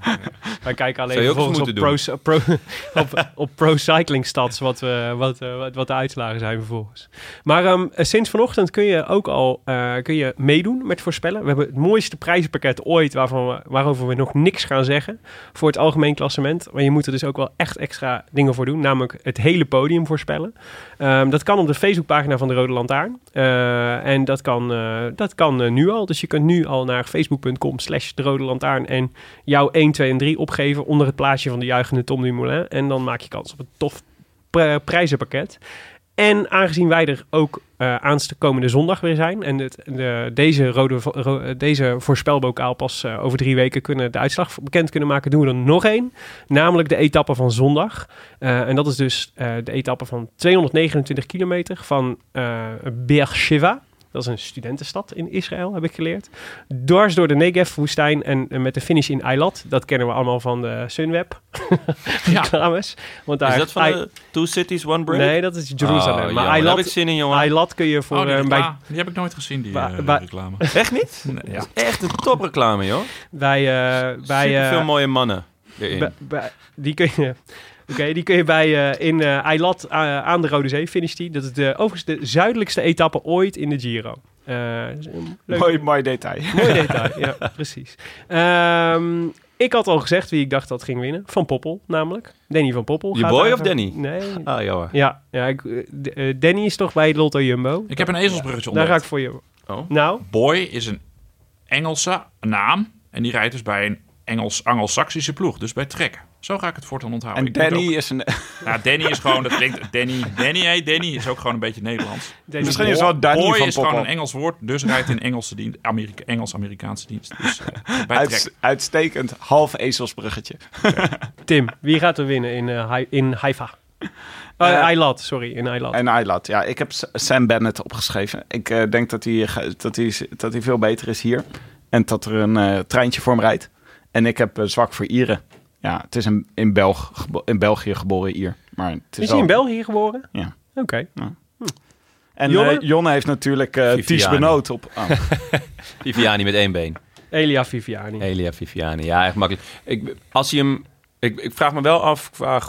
Speaker 1: Wij kijken alleen vervolgens op pro, *laughs* op, op pro cycling stats wat, we, wat, eh, wat, wat de uitslagen zijn vervolgens. Maar ehm, eh, sinds vanochtend kun je ook al eh, kun je meedoen met voorspellen. We hebben het mooiste prijzenpakket ooit waarvan we, waarover we nog niks gaan zeggen voor het algemeen klassement. Maar je moet er dus ook wel echt extra dingen voor doen. Namelijk het hele podium voorspellen. Ehm, dat kan op de Facebookpagina van de Rode Lantaarn. Eh, en dat kan, eh, dat kan eh, nu al. Dus je kunt nu al naar facebook.com slash de Rode Lantaarn en jouw 1, 2 en 3 opgeven onder het plaatje van de juichende Tom Dumoulin. En dan maak je kans op een tof pri- prijzenpakket. En aangezien wij er ook eh aankomende zondag weer zijn en de, deze, rode, deze voorspelbokaal pas eh, over drie weken kunnen de uitslag bekend kunnen maken, doen we er nog één. Namelijk de etappe van zondag. Eh, en dat is dus de etappe van 229 kilometer van Beersheva. Dat is een studentenstad in Israël, heb ik geleerd. Dwars door de Negev-woestijn en, en met de finish in Eilat. Dat kennen we allemaal van de Sunweb *laughs*
Speaker 4: Ja.
Speaker 1: reclames. Want daar
Speaker 5: Is dat van de Two Cities, One Break?
Speaker 1: Nee, dat is Jeruzalem.
Speaker 5: Oh,
Speaker 1: maar
Speaker 5: heb ik
Speaker 1: Eilat,
Speaker 5: zin in, jongen.
Speaker 1: Eilat kun je voor
Speaker 4: Oh, die,
Speaker 1: eh, bij,
Speaker 4: reclame, die heb ik nooit gezien, die, eh, reclame.
Speaker 5: Echt niet?
Speaker 4: Nee, ja.
Speaker 5: Echt een topreclame, joh.
Speaker 1: bij, eh, bij,
Speaker 5: Super veel
Speaker 1: eh,
Speaker 5: mooie mannen erin.
Speaker 1: bij- bij- die kun je. Oké, die kun je bij eh, in eh Eilat eh, aan de Rode Zee finish die. Dat is de, overigens de zuidelijkste etappe ooit in de Giro.
Speaker 3: Mooi, mooi detail.
Speaker 1: Mooi *laughs* detail, ja, precies. Ehm, ik had al gezegd wie ik dacht dat ging winnen. Van Poppel, namelijk. Danny van Poppel.
Speaker 5: Je boy
Speaker 1: daar-
Speaker 5: of Danny?
Speaker 1: Nee.
Speaker 5: Ah, jammer.
Speaker 1: Ja, ja ik, Danny is toch bij Lotto Jumbo.
Speaker 4: Ik heb een ezelsbruggetje
Speaker 1: Daar ga ik voor je.
Speaker 5: Oh.
Speaker 1: Nou,
Speaker 4: Boy is een Engelse naam. En die rijdt dus bij een Engels, Anglo-Saxische ploeg. Dus bij Trek. Zo ga ik het voortaan onthouden.
Speaker 3: En
Speaker 4: Ik
Speaker 3: Danny
Speaker 4: ook-
Speaker 3: is een...
Speaker 4: nou, Danny is gewoon, dat klinkt, Danny, Danny, hey, Danny is ook gewoon een beetje Nederlands.
Speaker 1: Danny
Speaker 3: Misschien is wel Danny
Speaker 4: Boy
Speaker 3: van
Speaker 4: is gewoon een Engels woord, dus rijdt in Engelse dienst, Amerika, Engels-Amerikaanse dienst. Dus eh, bij Trek.
Speaker 3: uitstekend half ezelsbruggetje.
Speaker 1: Tim, wie gaat er winnen in, eh, Hai- in Haifa? Uh, Eilat, sorry, in Eilat.
Speaker 3: En Eilat, ja. Ik heb Sam Bennett opgeschreven. Ik eh, denk dat hij, dat, hij, dat hij veel beter is hier. En dat er een eh, treintje voor hem rijdt. En ik heb eh, zwak voor Ieren. Ja, het is een in, Belg, gebo- in België geboren Ier. Maar het is,
Speaker 1: Is hij in België geboren?
Speaker 3: Ja.
Speaker 1: Oké.
Speaker 3: En
Speaker 1: Jonne?
Speaker 3: Jonne, Jonne heeft natuurlijk eh Ties. Benoot op... oh. *laughs*
Speaker 5: Viviani met één been.
Speaker 1: Elia Viviani.
Speaker 5: Elia Viviani. Ja, echt makkelijk. Ik, als hij hem... Ik, ik vraag me wel af qua,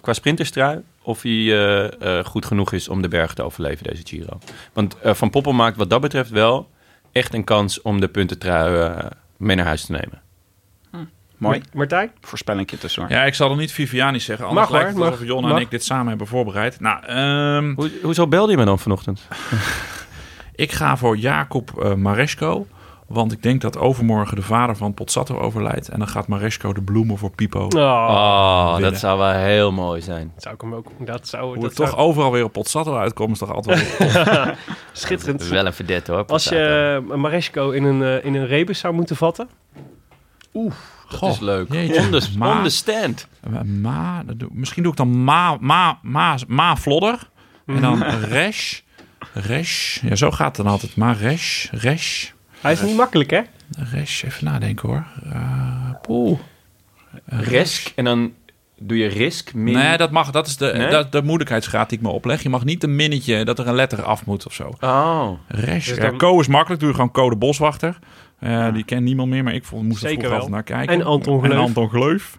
Speaker 5: qua sprinterstrui... of hij eh, eh, goed genoeg is om de berg te overleven, deze Giro. Want eh, Van Poppel maakt wat dat betreft wel echt een kans... om de puntentrui eh, mee naar huis te nemen.
Speaker 3: Mooi.
Speaker 1: Martijn?
Speaker 3: Voorspellingje tussendoor.
Speaker 4: Ja, ik zal er niet Viviani zeggen. Anders
Speaker 1: Mag, hoor,
Speaker 4: lijkt het alsof
Speaker 1: mag,
Speaker 4: Jon en
Speaker 1: mag.
Speaker 4: ik dit samen hebben voorbereid. Nou, ehm,
Speaker 5: Hoe, hoezo belde je me dan vanochtend? *laughs*
Speaker 4: ik ga voor Jacob eh, Maresco. Want ik denk dat overmorgen de vader van Pozzato overlijdt. En dan gaat Maresco de bloemen voor Pipo.
Speaker 1: Oh,
Speaker 5: Oh, dat zou wel heel mooi zijn.
Speaker 1: dat zou ik hem ook... Dat zou...
Speaker 4: Hoe
Speaker 1: dat
Speaker 4: het
Speaker 1: zou-
Speaker 4: toch overal weer op Pozzato uitkomt, is toch altijd wel *laughs* *laughs*
Speaker 1: Schitterend.
Speaker 5: Wel een verdette hoor.
Speaker 1: Als je uh, Maresco in een, eh, in een rebus zou moeten vatten...
Speaker 5: Dat is leuk.
Speaker 4: jeetje.
Speaker 5: On the,
Speaker 4: Maar-
Speaker 5: on the stand.
Speaker 4: Ma, doe- misschien doe ik dan Ma, Ma, Ma, Ma Vlodder. En dan
Speaker 1: Mhm.
Speaker 4: Resh. Resh. Ja, zo gaat het dan altijd. Ma Resh. Resh.
Speaker 1: Hij is niet makkelijk, hè?
Speaker 4: Resh. Even nadenken hoor. Uh, poeh.
Speaker 5: Risk. En dan doe je risk min...
Speaker 4: Nee, dat mag. Dat is de,
Speaker 5: Nee?
Speaker 4: dat, de moeilijkheidsgraad die ik me opleg. Je mag niet een minnetje dat er een letter af moet of zo.
Speaker 5: Oh.
Speaker 4: Resh.
Speaker 1: Dus
Speaker 4: Ja,
Speaker 1: dan-
Speaker 4: Co is makkelijk. Doe je gewoon Co de Boswachter. Eh, Die kent niemand meer, maar ik vond, moest er
Speaker 1: Zeker wel.
Speaker 4: altijd naar kijken.
Speaker 1: En Anton Gleuf.
Speaker 4: En Anton Gleuf.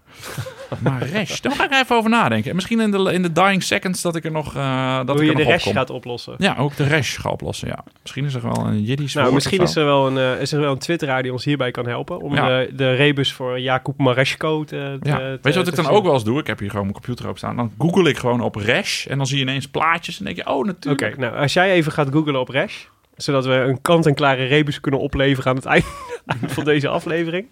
Speaker 4: maar Resh, daar ga ik even over nadenken. En misschien in de, in de dying seconds dat ik er nog, eh dat
Speaker 1: Hoe
Speaker 4: ik
Speaker 1: je
Speaker 4: er
Speaker 1: de
Speaker 4: nog
Speaker 1: rest
Speaker 4: opkom.
Speaker 1: gaat oplossen.
Speaker 4: Ja, ook de Resh ga oplossen, ja. Misschien is er wel een Jiddisch
Speaker 1: Nou, misschien
Speaker 4: of
Speaker 1: is er wel een, eh, is er wel een twitteraar die ons hierbij kan helpen. Om
Speaker 4: Ja.
Speaker 1: de, de rebus voor Jacob Maresco te,
Speaker 4: Ja.
Speaker 1: te-
Speaker 4: Weet je wat ik dan ook wel eens doe? Ik heb hier gewoon mijn computer op staan. Dan google ik gewoon op Resh en dan zie je ineens plaatjes en denk je, oh
Speaker 1: Oké,
Speaker 4: natuurlijk.
Speaker 1: nou als jij even gaat googlen op Rash, zodat we een kant-en-klare rebus kunnen opleveren aan het einde *laughs* van deze aflevering,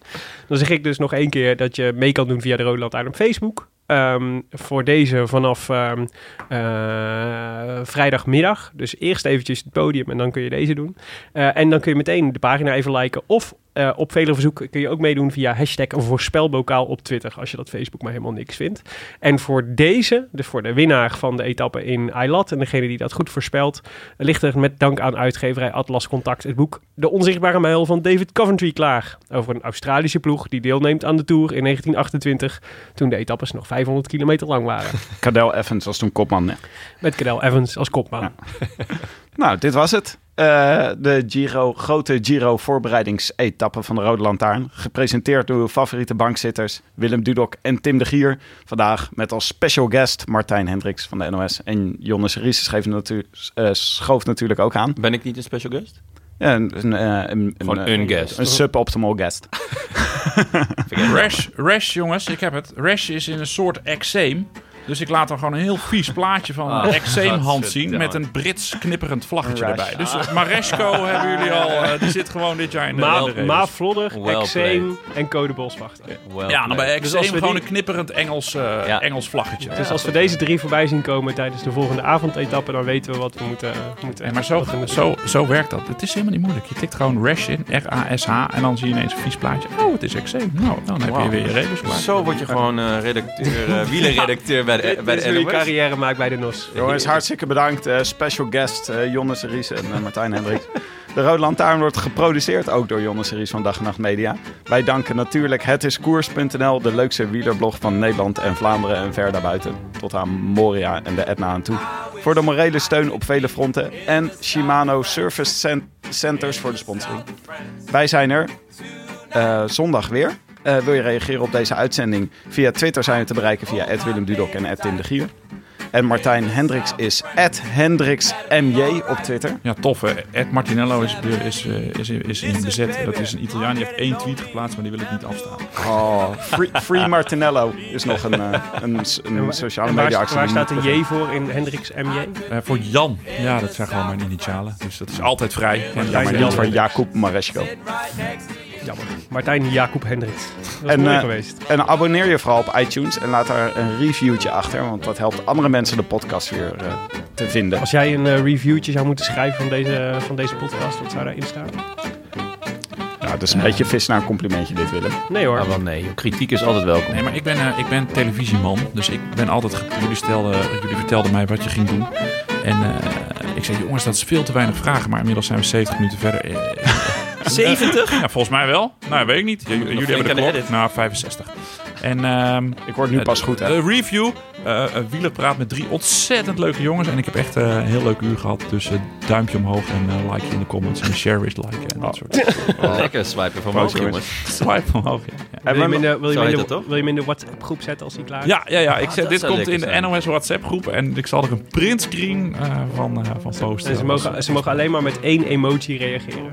Speaker 1: dan zeg ik dus nog één keer dat je mee kan doen via de Rode Lantaarn op Facebook. Ehm, voor deze vanaf ehm, eh, vrijdagmiddag. Dus eerst eventjes het podium en dan kun je deze doen. Eh, en dan kun je meteen de pagina even liken. Of eh, op vele verzoeken kun je ook meedoen via hashtag voorspelbokaal op Twitter. Als je dat Facebook maar helemaal niks vindt. En voor deze, dus voor de winnaar van de etappe in Eilat en degene die dat goed voorspelt, ligt er met dank aan uitgeverij Atlas Contact het boek De Onzichtbare Mijl van David Coventry klaar. Over een Australische ploeg die deelneemt aan de Tour in 1928, toen de etappes nog 500 kilometer lang waren.
Speaker 3: Cadel Evans was toen kopman. hè.
Speaker 1: Met Cadel Evans als kopman.
Speaker 3: Ja. *laughs* Nou, dit was het. Eh, de Giro, grote Giro voorbereidingsetappe van de Rode Lantaarn. Gepresenteerd door uw favoriete bankzitters Willem Dudok en Tim de Gier. Vandaag met als special guest Martijn Hendricks van de NOS. En schreef natu- eh, schoof natuurlijk ook aan.
Speaker 5: Ben ik niet een special guest?
Speaker 3: Ja, een, een, eh, een, eh,
Speaker 5: een guest.
Speaker 3: Een suboptimal guest. *laughs*
Speaker 4: Rash, Rash, jongens, ik heb het. Rash is in een soort eczeem. Dus ik laat dan gewoon een heel vies plaatje van
Speaker 5: Ah,
Speaker 4: eczeemhand zien met een Brits knipperend vlaggetje erbij. Dus uh, Maresco hebben jullie al, eh, die zit gewoon dit jaar in de, in de
Speaker 1: Ma,
Speaker 4: race.
Speaker 1: Ma Vlodder,
Speaker 5: Well
Speaker 1: Exeem en Code Boswachter.
Speaker 5: Well
Speaker 4: Ja, dan bij
Speaker 5: played.
Speaker 1: Dus
Speaker 4: eczeem
Speaker 1: als we
Speaker 4: gewoon
Speaker 1: die-
Speaker 4: een knipperend Engels, eh,
Speaker 5: Ja.
Speaker 4: Engels vlaggetje.
Speaker 1: Dus als we deze drie voorbij zien komen tijdens de volgende avondetappe, dan weten we wat we moeten, moeten
Speaker 4: Nee, maar zo,
Speaker 1: moeten
Speaker 4: zo, zo werkt dat. Het is helemaal niet moeilijk. Je tikt gewoon Rash in, R-A-S-H, en dan zie je ineens een vies plaatje. Oh, het is eczeem. Nou, dan heb je weer je rebus klaar.
Speaker 5: Zo word je gewoon eh, redacteur, eh *laughs* wielerredacteur bij de, bij
Speaker 1: is
Speaker 5: de NOS.
Speaker 1: carrière maakt bij de NOS.
Speaker 3: Jongens, hartstikke bedankt. Eh, special guest eh, Jonne Series en eh, Martijn Hendricks. De Rode Lantaarn wordt geproduceerd ook door Jonne Series van Dag en Nacht Media. Wij danken natuurlijk hetiskoers.nl, de leukste wielerblog van Nederland en Vlaanderen en ver daarbuiten. Tot aan Moria en de Etna aan toe. Voor de morele steun op vele fronten. En Shimano Service Cent- Centers voor de sponsoring. Wij zijn er eh, zondag weer. Eh, wil je reageren op deze uitzending? Via Twitter zijn we te bereiken via Willem Dudok en Tim de Gier. En Martijn Hendricks is @hendricksmj op Twitter.
Speaker 4: Ja, tof hè. Ed Martinello is, is, is, is in bezet. Dat is een Italiaan. Die heeft één tweet geplaatst, maar die wil ik niet afstaan.
Speaker 3: Oh, Free, Free Martinello is nog een, eh, een, een sociale
Speaker 1: En
Speaker 3: media
Speaker 1: waar,
Speaker 3: actie.
Speaker 1: waar staat een J voor in Hendricks MJ?
Speaker 4: Eh, voor Jan. Ja, dat zijn gewoon mijn initialen. Dus dat is altijd vrij.
Speaker 3: Maar
Speaker 1: Jan Hendricks.
Speaker 3: Jacob Maresco.
Speaker 1: Jammer. Martijn Jacob Hendricks. Dat is
Speaker 3: En,
Speaker 1: mooi
Speaker 3: eh,
Speaker 1: geweest.
Speaker 3: En abonneer je vooral op iTunes en laat daar een reviewtje achter. Want dat helpt andere mensen de podcast weer eh, te vinden.
Speaker 1: Als jij een eh, reviewtje zou moeten schrijven van deze, van deze podcast, wat zou daarin staan?
Speaker 3: Ja, dat is een beetje vis naar een complimentje dit, Willem.
Speaker 1: Nee hoor.
Speaker 5: Ah, wel nee, kritiek is altijd welkom.
Speaker 4: Nee, maar ik ben, eh, ik ben televisieman. Dus ik ben altijd... Jullie, stelden, jullie vertelden mij wat je ging doen. En eh, ik zei, jongens, dat is veel te weinig vragen. Maar inmiddels zijn we 70 minuten verder. Eh,
Speaker 5: 70?
Speaker 4: Ja, volgens mij wel. Nou, weet ik niet. J- jullie hebben de klok.
Speaker 5: edit.
Speaker 4: Nou, 65. En ehm,
Speaker 3: Ik word nu pas goed, hè?
Speaker 4: de review. eh uh, Wielerpraat met drie ontzettend leuke jongens. En ik heb echt eh, een heel leuk uur gehad. Dus eh, duimpje omhoog en eh, like in de comments. En share is liken en dat
Speaker 3: Oh.
Speaker 4: soort dingen. *laughs*
Speaker 5: Lekker swipen van boven,
Speaker 3: jongens.
Speaker 4: Swipe omhoog, ja. ja.
Speaker 1: Wil je hem in de, wil je wil je WhatsApp groep zetten als hij klaar is?
Speaker 4: Ja, ja, ja. Ik
Speaker 5: Ah,
Speaker 4: zeg,
Speaker 5: dat
Speaker 4: dit komt in de. NOS WhatsApp groep. En ik zal er een printscreen eh van, eh van posten.
Speaker 1: En ze mogen,
Speaker 4: eh,
Speaker 1: ze mogen alleen maar met één emoji reageren.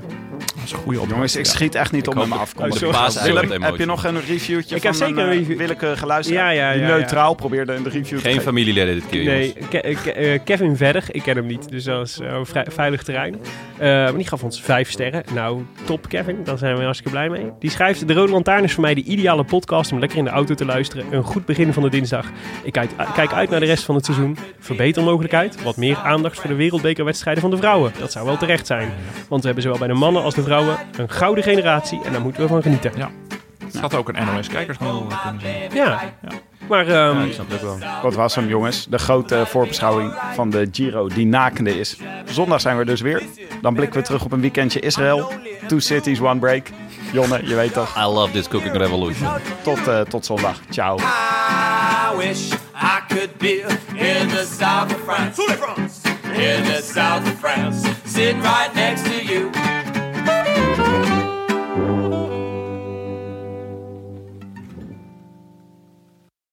Speaker 4: Dat is een goede opdracht.
Speaker 3: Jongens, ik schiet echt niet op met mijn afkomst.
Speaker 1: Oh,
Speaker 5: De
Speaker 3: Willem, heb je nog een reviewtje
Speaker 1: Ik
Speaker 3: van
Speaker 1: heb zeker
Speaker 3: een
Speaker 1: een
Speaker 3: eh,
Speaker 1: review.
Speaker 3: willekeurige luisteraar?
Speaker 1: Ja, ja,
Speaker 3: Die
Speaker 1: ja, ja.
Speaker 3: neutraal probeerde een review te
Speaker 5: Geen familieleden dit keer,
Speaker 1: Nee. Ke- eh, Ke- eh, Kevin Verg, ik ken hem niet, dus dat is eh, veilig terrein. Eh, maar die gaf ons vijf sterren. Nou, top Kevin, daar zijn we hartstikke blij mee. Die schrijft, de Rode Lantaarn is voor mij de ideale podcast om lekker in de auto te luisteren. Een goed begin van de dinsdag. Ik kijk, kijk uit naar de rest van het seizoen. Verbetermogelijkheid, wat meer aandacht voor de wereldbekerwedstrijden van de vrouwen. Dat zou wel terecht zijn. Want we hebben zowel bij de mannen als de vrouwen een gouden generatie en daar moeten we van genieten.
Speaker 4: Ja. Het had ook een NOS-kijkersmail kunnen zijn.
Speaker 1: Ja, maar ehm,
Speaker 5: Ja, ik snap het ook wel.
Speaker 3: Wat was hem, jongens? De grote voorbeschouwing van de Giro die nakende is. Zondag zijn we dus weer. Dan blikken we terug op een weekendje Israël. Two cities, one break. Jonne, je weet toch.
Speaker 5: I love this cooking revolution.
Speaker 3: Tot, eh, tot zondag. Ciao.
Speaker 6: I wish I could be in the south of France. In the south of France. Sitting right next to